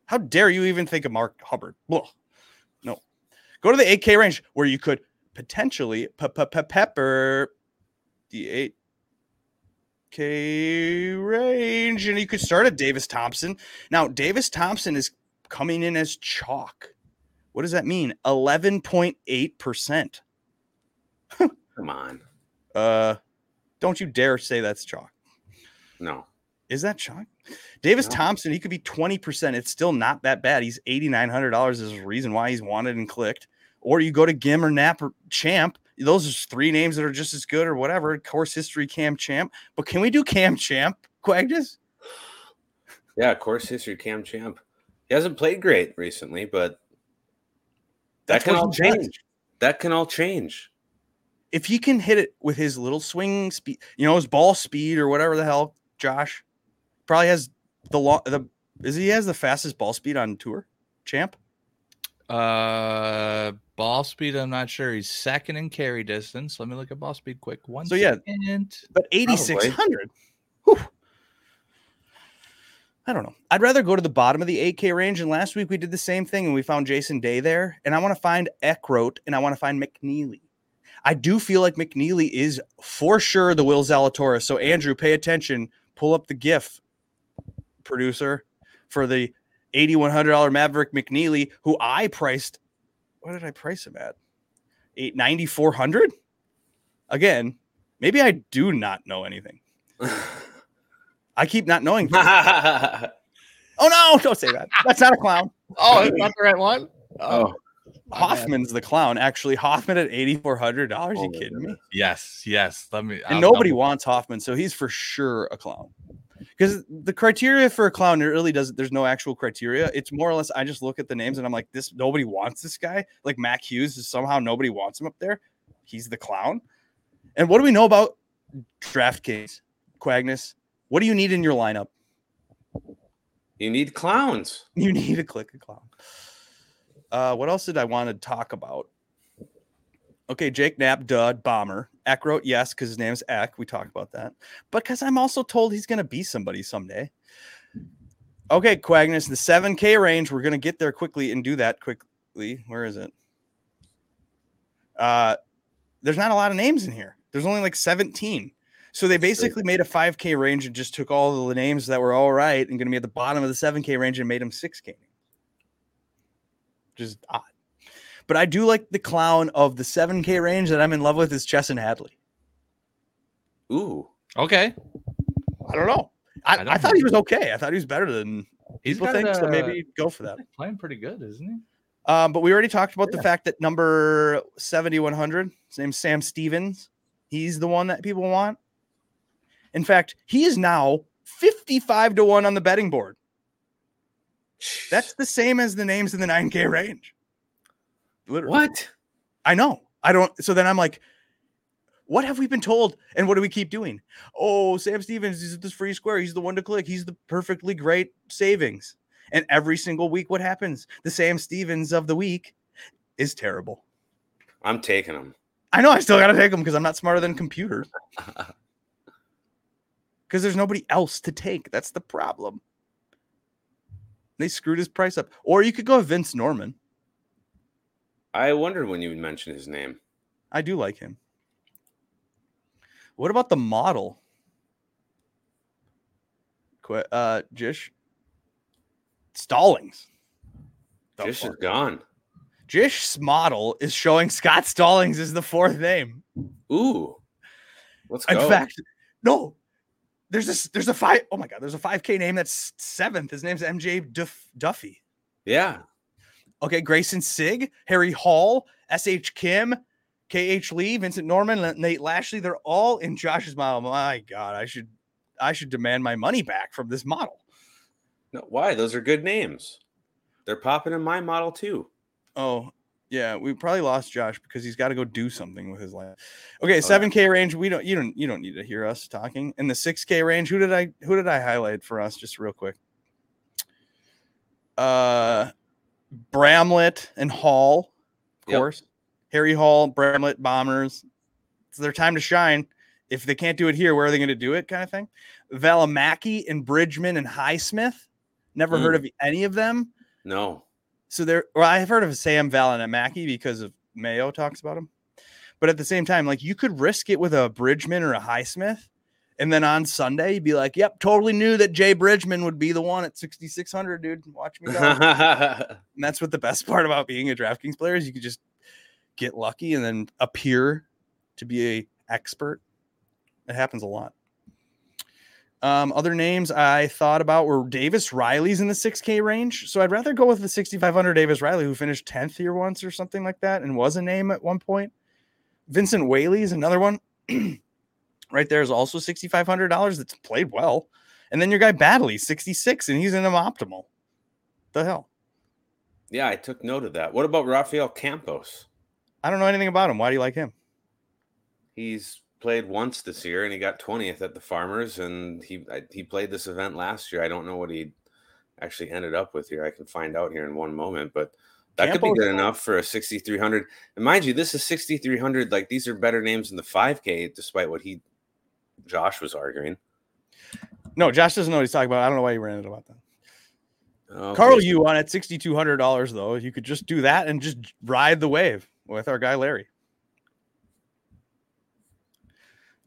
Speaker 1: How dare you even think of Mark Hubbard? Ugh. Go to the 8K range where you could potentially pepper the 8K range and you could start at Davis Thompson. Now, Davis Thompson is coming in as chalk. What does that mean? 11.8%.
Speaker 4: Come on.
Speaker 1: Uh don't you dare say that's chalk.
Speaker 4: No.
Speaker 1: Is that chalk? Davis
Speaker 4: No.
Speaker 1: Thompson, he could be 20%. It's still not that bad. He's $8,900 is the reason why he's wanted and clicked. Or you go to Gim or Knapp or Champ. Those are three names that are just as good or whatever. Course history, Cam Champ. But can we do Cam Champ, Quagnis?
Speaker 4: Yeah, course history, Cam Champ. He hasn't played great recently, but
Speaker 1: That's
Speaker 4: that can all
Speaker 1: he does.
Speaker 4: change. That can all change.
Speaker 1: If he can hit it with his little swing speed, you know, his ball speed or whatever the hell, Josh probably has the long, the, is he has the fastest ball speed on tour, Champ?
Speaker 3: Uh, ball speed. I'm not sure. He's second in carry distance. Let me look at ball speed quick. One
Speaker 1: So, yeah. But 8,600. Whew. I don't know. I'd rather go to the bottom of the 8K range. And last week we did the same thing and we found Jason Day there. And I want to find Eckroat and I want to find McNealy. I do feel like McNealy is for sure the Will Zalatoris. So, Andrew, pay attention. Pull up the GIF, producer, for the $8,100 Maverick McNealy, who I priced. What did I price him at? Eight ninety four hundred. Again, maybe I do not know anything. I keep not knowing.
Speaker 4: oh,
Speaker 1: Oh no! Don't say that. That's not a clown.
Speaker 3: Oh, that's not the right one.
Speaker 4: Oh. oh.
Speaker 3: oh my bad.
Speaker 1: Hoffman's the clown. Actually, Hoffman at eighty four hundred dollars. You
Speaker 4: my
Speaker 1: kidding me?
Speaker 3: Yes, yes. Let me.
Speaker 1: And
Speaker 3: I'll
Speaker 1: nobody
Speaker 3: double-
Speaker 1: wants Hoffman, so he's for sure a clown. Because the criteria for a clown it really doesn't. There's no actual criteria. It's more or less. I just look at the names and I'm like, this. Nobody wants this guy. Like Mac Hughes is somehow nobody wants him up there. He's the clown. And what do we know about Draft DraftKings? Quagnis. What do you need in your lineup?
Speaker 4: You need clowns.
Speaker 1: You need to click a clown. Uh, what else did I want to talk about? Okay, Jake Knapp, dud, bomber. Eckroat yes because his name is Eck. We talked about that. But because I'm also told he's going to be somebody someday. Okay, Quagnis, the 7K range. We're going to get there quickly and do that quickly. Where is it? Uh, there's not a lot of names in here. There's only like 17. So they basically made a 5K range and just took all the names that were all right and going to be at the bottom of the 7K range and made them 6K. names. Which odd. But I do like the clown of the 7K range that I'm in love with is Chesson Hadley.
Speaker 4: Ooh.
Speaker 3: Okay.
Speaker 1: I don't know. I,
Speaker 3: I
Speaker 1: I,
Speaker 3: don't
Speaker 1: thought he was okay. I thought he was better than
Speaker 3: He's
Speaker 1: people
Speaker 3: got,
Speaker 1: think. so
Speaker 3: uh,
Speaker 1: maybe go for that.
Speaker 3: Playing pretty good, isn't he?
Speaker 1: Um, but we already talked about the fact that number 7100, his name's Sam Stevens. He's the one that people want. In fact, he is now 55 to 1 on the betting board. That's the same as the names in the 9K range. Literally.
Speaker 4: what?
Speaker 1: I know. I don't. So then I'm like, what have we been told? And what do we keep doing? Oh, Sam Stevens is this free square. He's the one to click. He's the perfectly great savings. And every single week, what happens? The Sam Stevens of the week is terrible.
Speaker 4: I'm taking them.
Speaker 1: I know I still got to take them because I'm not smarter than computers. Because there's nobody else to take. That's the problem. They screwed his price up. Or you could go with Vince Norman.
Speaker 4: I wondered when you would mention his name.
Speaker 1: I do like him. What about the model? Qu- Uh, Jish Stallings. The
Speaker 4: Fish is gone.
Speaker 1: Jish's model is showing Scott Stallings is the fourth name.
Speaker 4: Ooh. Let's
Speaker 1: In
Speaker 4: go.
Speaker 1: fact, no. There's this. There's a five. Oh my god. There's a five K name that's seventh. His name's MJ Duff, Duffy.
Speaker 4: yeah.
Speaker 1: Okay, Grayson Sigg, Harry Hall, S.H. Kim, K.H. Lee, Vincent Norman, Nate Lashley. They're all in Josh's model. My God, I should I should demand my money back from this model.
Speaker 4: No, why? Those are good names. They're popping in my model too.
Speaker 1: Oh, Yeah, we probably lost Josh because he's got to go do something with his life. Okay, seven K range. We don't. You don't. You don't need to hear us talking. In the six K range, who did I? Who did I highlight for us? Just real quick. Uh, Bramlett and Hall, of
Speaker 4: Yep.
Speaker 1: course. Harry Hall, Bramlett Bombers. It's their time to shine. If they can't do it here, where are they going to do it? Kind of thing. Valimaki and Bridgeman and Highsmith. Never heard mm. of any of them.
Speaker 4: No.
Speaker 1: So there, well, I've heard of Sam Valimaki because of Mayo talks about him. But at the same time, like you could risk it with a Bridgeman or a Highsmith, and then on Sunday you'd be like, "Yep, totally knew that Jay Bridgeman would be the one at 6600, dude. Watch me go." and that's what the best part about being a DraftKings player is you could just get lucky and then appear to be a expert. It happens a lot. Um, other names I thought about were Davis Riley's in the 6K range. So I'd rather go with the 6,500 Davis Riley, who finished 10th here once or something like that and was a name at one point. Vincent Whaley's another one. right there is also $6,500 that's played well. And then your guy Baddeley, 66, and he's in them optimal. The hell?
Speaker 4: yeah, I took note of that. What about Rafael Campos?
Speaker 1: I don't know anything about him. Why do you like him?
Speaker 4: He's played once this year and he got 20th at the Farmers and he I, he played this event last year. I don't know what he actually ended up with here. I can find out here in one moment, but that could be good enough for a 6300. And mind you, this is 6300 like these are better names in the 5k despite what he Josh was arguing.
Speaker 1: No, Josh doesn't know what he's talking about. I don't know why he ran it about that.
Speaker 4: Okay.
Speaker 1: Carl Yuan at sixty two hundred dollars though. You could just do that and just ride the wave with our guy Larry.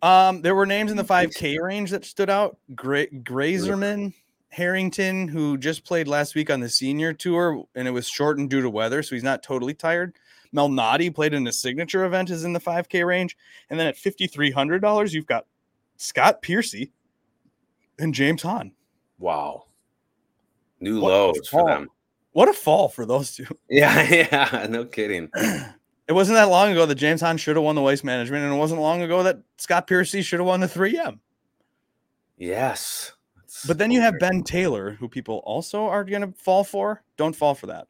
Speaker 1: Um, there were names in the five K range that stood out. Gra- Greyserman, Harrington, who just played last week on the senior tour, and it was shortened due to weather, so he's not totally tired. Melnati played in a signature event, is in the five K range, and then at fifty three hundred dollars, you've got Scott Piercy and James Hahn.
Speaker 4: Wow. New
Speaker 1: What
Speaker 4: lows for them.
Speaker 1: What a fall for those two.
Speaker 4: Yeah, yeah, no kidding.
Speaker 1: It wasn't that long ago that James Hahn should have won the waste management, and it wasn't long ago that Scott Piercy should have won the 3M.
Speaker 4: Yes.
Speaker 1: But then you have. Ben Taylor, who people also are going to fall for. Don't fall for that.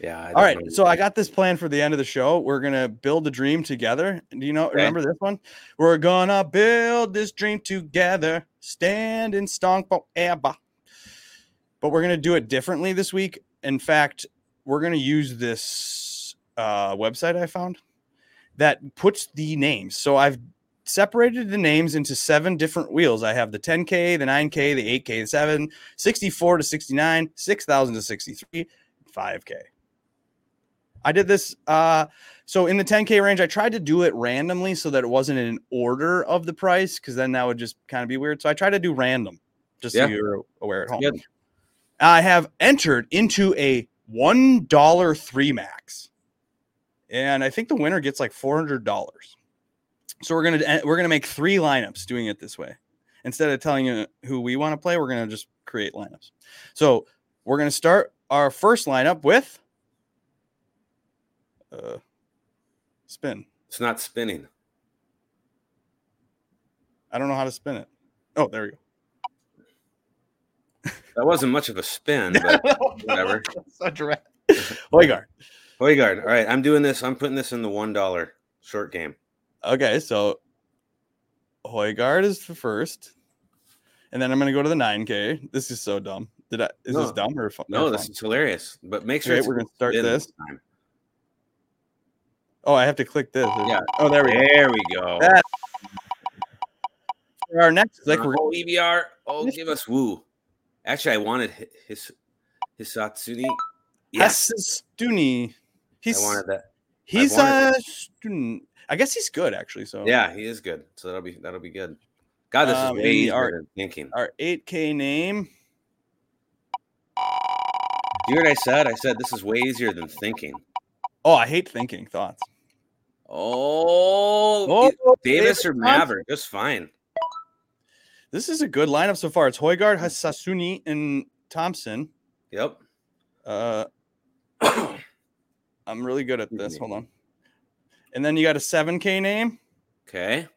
Speaker 4: Yeah.
Speaker 1: All
Speaker 4: know.
Speaker 1: So I got this plan for the end of the show. We're going to build a dream together. Do you know,
Speaker 4: Okay.
Speaker 1: remember this one? We're going to build this dream together, stand in strong forever. But we're going to do it differently this week. In fact, we're going to use this uh, website I found that puts the names. So I've separated the names into seven different wheels. I have the 10K, the 9K, the 8K, the 7, 64 to 69, 6,000 to 63, 5K. I did this. Uh, so in the 10K range, I tried to do it randomly so that it wasn't in order of the price because then that would just kind of be weird. So I tried to do random just
Speaker 4: Yeah.
Speaker 1: so you're aware at home.
Speaker 4: Good.
Speaker 1: I have entered into a one dollar three max, and I think the winner gets like four hundred dollars. So we're gonna we're gonna make three lineups doing it this way. Instead of telling you who we want to play, we're gonna just create lineups. So we're gonna start our first lineup with uh, spin.
Speaker 4: It's not spinning.
Speaker 1: I don't know how to spin it. Oh, there we go.
Speaker 4: That wasn't much of a spin, but whatever.
Speaker 1: so direct. Højgaard.
Speaker 4: Højgaard. All right, I'm doing this. I'm putting this in the one dollar short game.
Speaker 1: Okay, so Højgaard is the first, and then I'm gonna go to the 9K. This is so dumb. Did I? Is this dumb or, fu- or
Speaker 4: No,
Speaker 1: fun?
Speaker 4: this is hilarious. But make sure
Speaker 1: Okay,
Speaker 4: it's
Speaker 1: we're gonna start this.
Speaker 4: time.
Speaker 1: Oh, I have to click this.
Speaker 4: Yeah.
Speaker 1: Oh, there we go.
Speaker 4: There we go.
Speaker 1: That- For our next click, we're
Speaker 4: oh, EBR. Oh, give us woo. Actually, I wanted hi- his Hisatsune. Yes,
Speaker 1: Stuni. He's
Speaker 4: I wanted that.
Speaker 1: he's
Speaker 4: wanted-
Speaker 1: uh I guess he's good actually. So
Speaker 4: Yeah, he is good. So that'll be that'll be good. God, this
Speaker 1: Um,
Speaker 4: is way than thinking.
Speaker 1: our 8K name.
Speaker 4: Do you hear what I said? I said this is way easier than thinking.
Speaker 1: Oh, I hate thinking thoughts.
Speaker 4: Oh,
Speaker 1: Oh,
Speaker 4: it- Davis or Maverick, just fine.
Speaker 1: This is a good lineup so far. It's Højgaard, Hisatsune, and Thompson.
Speaker 4: Yep.
Speaker 1: Uh, I'm really good at this. Hold on. And then you got a 7K name.
Speaker 4: Okay.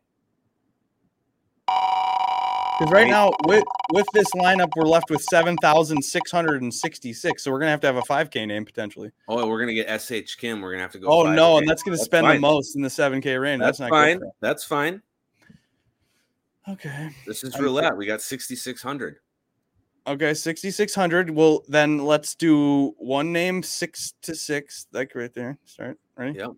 Speaker 1: Because right now, with with this lineup, we're left with seven thousand six hundred and sixty six. So we're gonna have to have a five K name potentially.
Speaker 4: Oh, we're gonna get SH Kim. We're gonna have to go.
Speaker 1: Oh no,
Speaker 4: 5K.
Speaker 1: and that's gonna
Speaker 4: That's
Speaker 1: spend the most in the seven K range.
Speaker 4: That's,
Speaker 1: That's, not
Speaker 4: fine. That's fine.
Speaker 1: Okay.
Speaker 4: This is roulette. We got 6,600.
Speaker 1: Okay, sixty six hundred. Well, then let's do one name six to six, like right there. Start ready.
Speaker 4: Yep.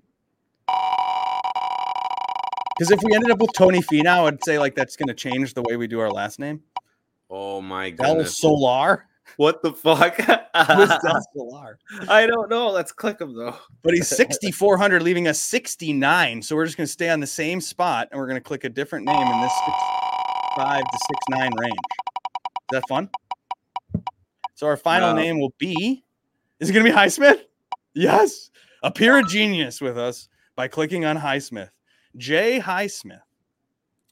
Speaker 1: Because if we ended up with Tony Finau, I'd say like that's gonna change the way we do our last name.
Speaker 4: Oh my goodness.
Speaker 1: Solar.
Speaker 4: What the fuck?
Speaker 1: Solar?
Speaker 4: I don't know. Let's click him though.
Speaker 1: But he's 6,400, leaving us 69. So we're just going to stay on the same spot and we're going to click a different name in this 6'5 to 6'9 range. Is that fun? So our final name will be Is it going to be Highsmith? Yes. Appear a genius with us by clicking on Highsmith. Jay Highsmith.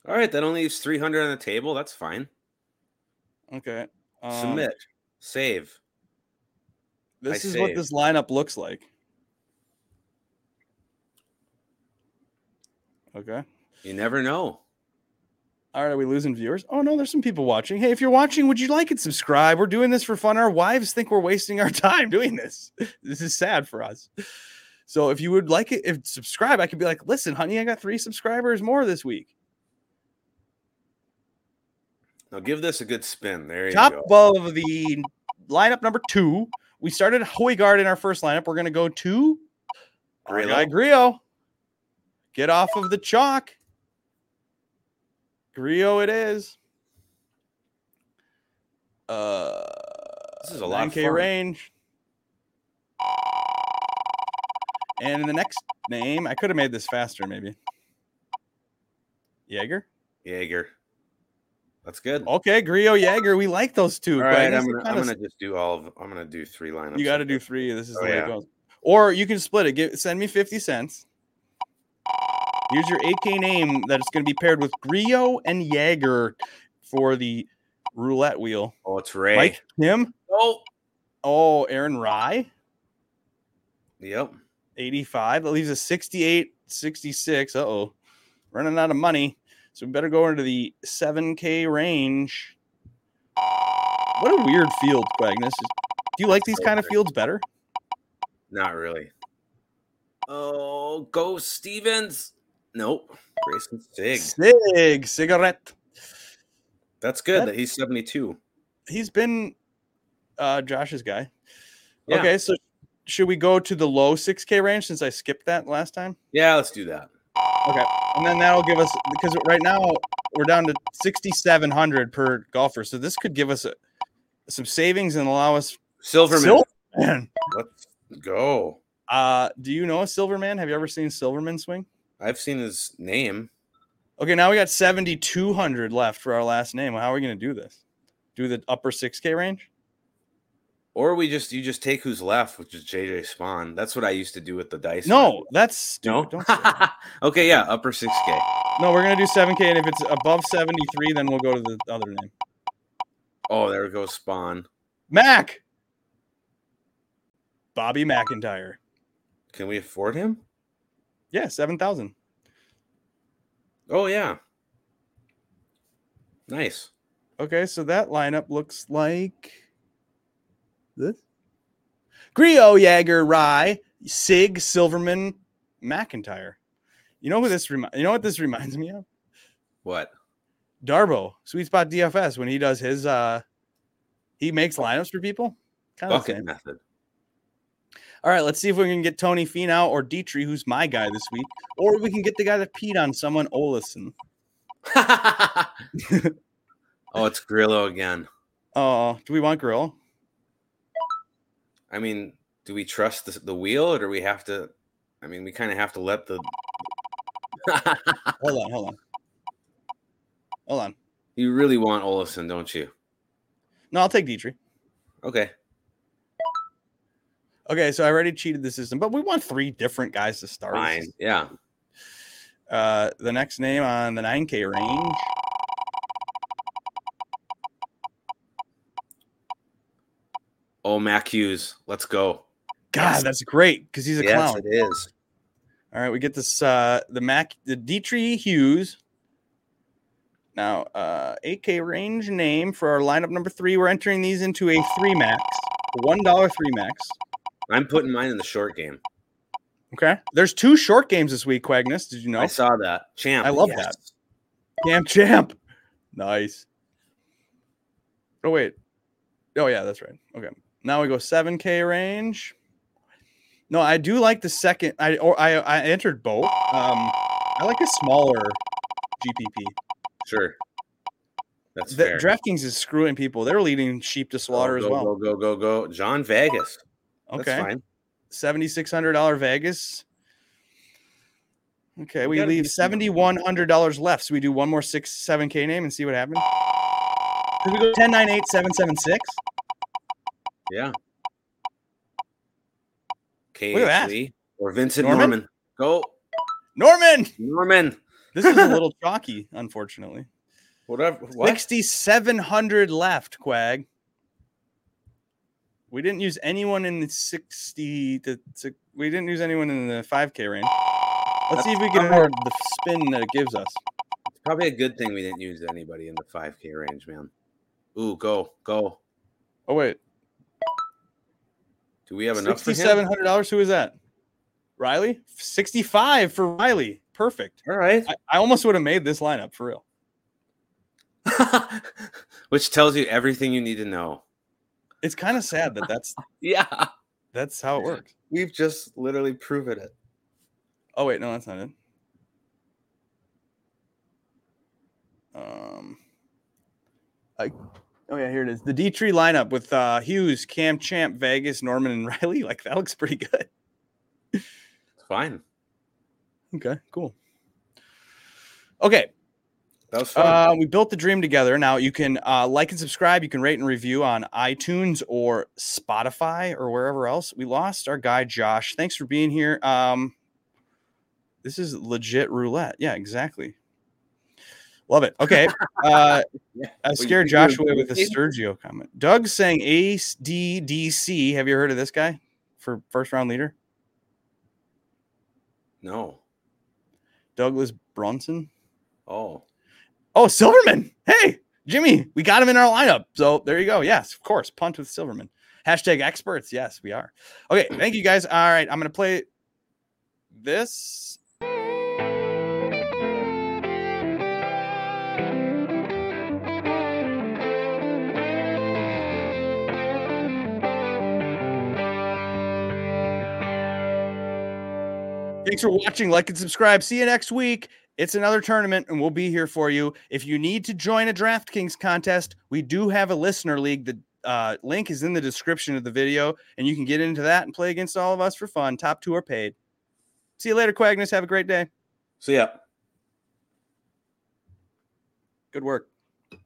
Speaker 4: All right, that only leaves 300 on the table. That's fine.
Speaker 1: Okay. um,
Speaker 4: Submit. Save.
Speaker 1: This
Speaker 4: I
Speaker 1: is what this lineup looks like. Okay.
Speaker 4: You never know.
Speaker 1: All right, are we losing viewers? Oh no, there's some people watching. Hey, if you're watching, would you like it? subscribe? We're doing this for fun. Our wives think we're wasting our time doing this. This is sad for us. So if you would like it, if subscribe, I could be like, listen, honey, I got three subscribers more this week.
Speaker 4: Now give this a good spin. There you
Speaker 1: Top
Speaker 4: go.
Speaker 1: of the lineup number two. We started Højgaard in our first lineup. We're gonna go to guy Grillo. Get off of the chalk. Grillo it is. Uh
Speaker 4: This is a lot of
Speaker 1: 9K
Speaker 4: fun.
Speaker 1: range. And in the next name, I could have made this faster, maybe. Jaeger.
Speaker 4: Jaeger. That's good.
Speaker 1: Okay, Grillo Jaeger. We like those two.
Speaker 4: All
Speaker 1: Greg.
Speaker 4: right, I'm gonna, I'm gonna just do all of. I'm gonna do three lineups.
Speaker 1: You got to do three. This is
Speaker 4: Oh,
Speaker 1: the way
Speaker 4: yeah.
Speaker 1: it goes. Or you can split it. Give send me fifty cents. Here's your 8K name that it's going to be paired with Grillo and Jaeger for the roulette wheel.
Speaker 4: Oh, it's Rai.
Speaker 1: Mike Kim.
Speaker 4: Oh.
Speaker 1: Oh, Aaron Rai,
Speaker 4: Yep.
Speaker 1: 85. That leaves us 68, 66. Uh oh, running out of money. So we better go into the 7K range. What a weird field, Quagnis. Do you like these kind of fields better?
Speaker 4: Not really. Oh, go Stevens. Nope. Grayson Sigg.
Speaker 1: Sigg, cigarette.
Speaker 4: That's good
Speaker 1: That-
Speaker 4: that he's 72.
Speaker 1: he's been uh Josh's guy.
Speaker 4: Yeah.
Speaker 1: Okay, so should we go to the low 6k range since I skipped that last time?
Speaker 4: Yeah, let's do that.
Speaker 1: Okay. And then that'll give us because right now we're down to 6700 per golfer. So this could give us a, some savings and allow us
Speaker 4: Silverman.
Speaker 1: Silverman.
Speaker 4: Let's go.
Speaker 1: Uh do you know a Silverman? Have you ever seen Silverman swing?
Speaker 4: I've seen his name.
Speaker 1: Okay, now we got 7200 left for our last name. How are we going to do this? Do the upper 6k range?
Speaker 4: Or we just you just take who's left, which is JJ Spaun. That's what I used to do with the dice.
Speaker 1: No, that's
Speaker 4: No.
Speaker 1: stupid. Don't that.
Speaker 4: okay, yeah, upper 6K.
Speaker 1: No, we're gonna do 7K, and if it's above 73, then we'll go to the other name.
Speaker 4: Oh, there goes Spawn.
Speaker 1: Mac. Bobby MacIntyre.
Speaker 4: Can we afford him?
Speaker 1: Yeah, 7,000.
Speaker 4: Oh yeah. Nice.
Speaker 1: Okay, so that lineup looks like this. Grillo, Jaeger, Rai, Sigg, Silverman, MacIntyre. You know who this remi- you know what this reminds me of?
Speaker 4: What?
Speaker 1: Darbo, Sweet Spot DFS when he does his uh he makes lineups for people. Kind of
Speaker 4: Bucket method.
Speaker 1: All right, let's see if we can get Tony Finau or Dietrich, who's my guy this week, or we can get the guy that peed on someone, Olesen.
Speaker 4: oh, it's Grillo again.
Speaker 1: Oh, do we want Grill?
Speaker 4: I mean, do we trust the, the wheel or do we have to? I mean, we kind of have to let the.
Speaker 1: Hold on, hold on, hold on.
Speaker 4: you really want Olesen, don't you?
Speaker 1: No, I'll take Dietrich.
Speaker 4: Okay.
Speaker 1: Okay, so I already cheated the system, but we want three different guys to start.
Speaker 4: Fine. Yeah.
Speaker 1: Uh, the next name on the 9K range.
Speaker 4: Oh, Mac Hughes. Let's go.
Speaker 1: God,
Speaker 4: Yes.
Speaker 1: that's great because he's a
Speaker 4: yes,
Speaker 1: clown.
Speaker 4: Yes, it is.
Speaker 1: All right, we get this uh the Mac the Dietrich Hughes Now, uh, 8K range name for our lineup number three. We're entering these into a three max, one dollar three max.
Speaker 4: I'm putting mine in the short game.
Speaker 1: Okay. There's two short games this week, Quagnis. Did you know?
Speaker 4: I saw that. Champ.
Speaker 1: I love that. Cam Champ. Nice. Oh wait. Oh yeah, that's right. Okay. Now we go 7K range. No, I do like the second. I or I I entered both. Um, I like a smaller GPP.
Speaker 4: Sure. That's
Speaker 1: The
Speaker 4: fair.
Speaker 1: DraftKings is screwing people. They're leading sheep to slaughter
Speaker 4: go,
Speaker 1: as well.
Speaker 4: Go, go, go, go. John Vegas.
Speaker 1: okay.
Speaker 4: That's fine.
Speaker 1: seventy six hundred dollar Vegas. Okay,
Speaker 4: We
Speaker 1: leave seventy one hundred dollars left. So we do one more six seven K name and see what happens. Could we go ten nine eight seven seven six?
Speaker 4: Yeah. KHV or Vincent
Speaker 1: Norman?
Speaker 4: Norman. Go.
Speaker 1: Norman.
Speaker 4: Norman.
Speaker 1: This is a little chalky, unfortunately.
Speaker 4: Whatever. What?
Speaker 1: Sixty seven hundred left. Quag. We didn't use anyone in the sixty. To, to, we didn't use anyone in the five K range. Let's see if we can afford the spin that it gives us.
Speaker 4: It's probably a good thing we didn't use anybody in the 5K range, man. Ooh, go, go.
Speaker 1: Oh wait,
Speaker 4: Do we have enough for him?
Speaker 1: Sixty-seven hundred dollars. Who is that? Riley. Sixty-five for Riley. Perfect.
Speaker 4: All right.
Speaker 1: I, I almost would have made this lineup for real.
Speaker 4: Which tells you everything you need to know.
Speaker 1: It's kind of sad that that's
Speaker 4: Yeah.
Speaker 1: that's how it works.
Speaker 4: We've just literally proven it.
Speaker 1: Oh wait, no, that's not it. Um. I, oh yeah, here it is. The D tree lineup with uh Hughes, Cam Champ, Vegas, Norman, and Riley. Like that looks pretty good.
Speaker 4: It's fine.
Speaker 1: Okay, cool. Okay,
Speaker 4: That was fun.
Speaker 1: Uh, we built the dream together. Now you can uh, like and subscribe. You can rate and review on iTunes or Spotify or wherever else. We lost our guy Josh. Thanks for being here. Um, this is legit roulette. Yeah, exactly. Love it. Okay. Uh. I scared
Speaker 4: think you were
Speaker 1: Josh away with a? Sturgio comment. Doug's saying Ace DDC. Have you heard of this guy for first round leader?
Speaker 4: no.
Speaker 1: Douglas Bronson.
Speaker 4: Oh.
Speaker 1: Oh, Silverman. Hey, Jimmy, we got him in our lineup. So there you go. Yes, of course. Punt with Silverman. Hashtag experts. Yes, we are. Okay. Thank you guys. All right. I'm going to play this. Thanks for watching. Like and subscribe. See you next week. It's another tournament, and we'll be here for you. If you need to join a DraftKings contest, we do have a listener league. The uh, link is in the description of the video, and you can get into that and play against all of us for fun. Top two are paid. See you later, Quagnis. Have a great day.
Speaker 4: See ya.
Speaker 1: Good work.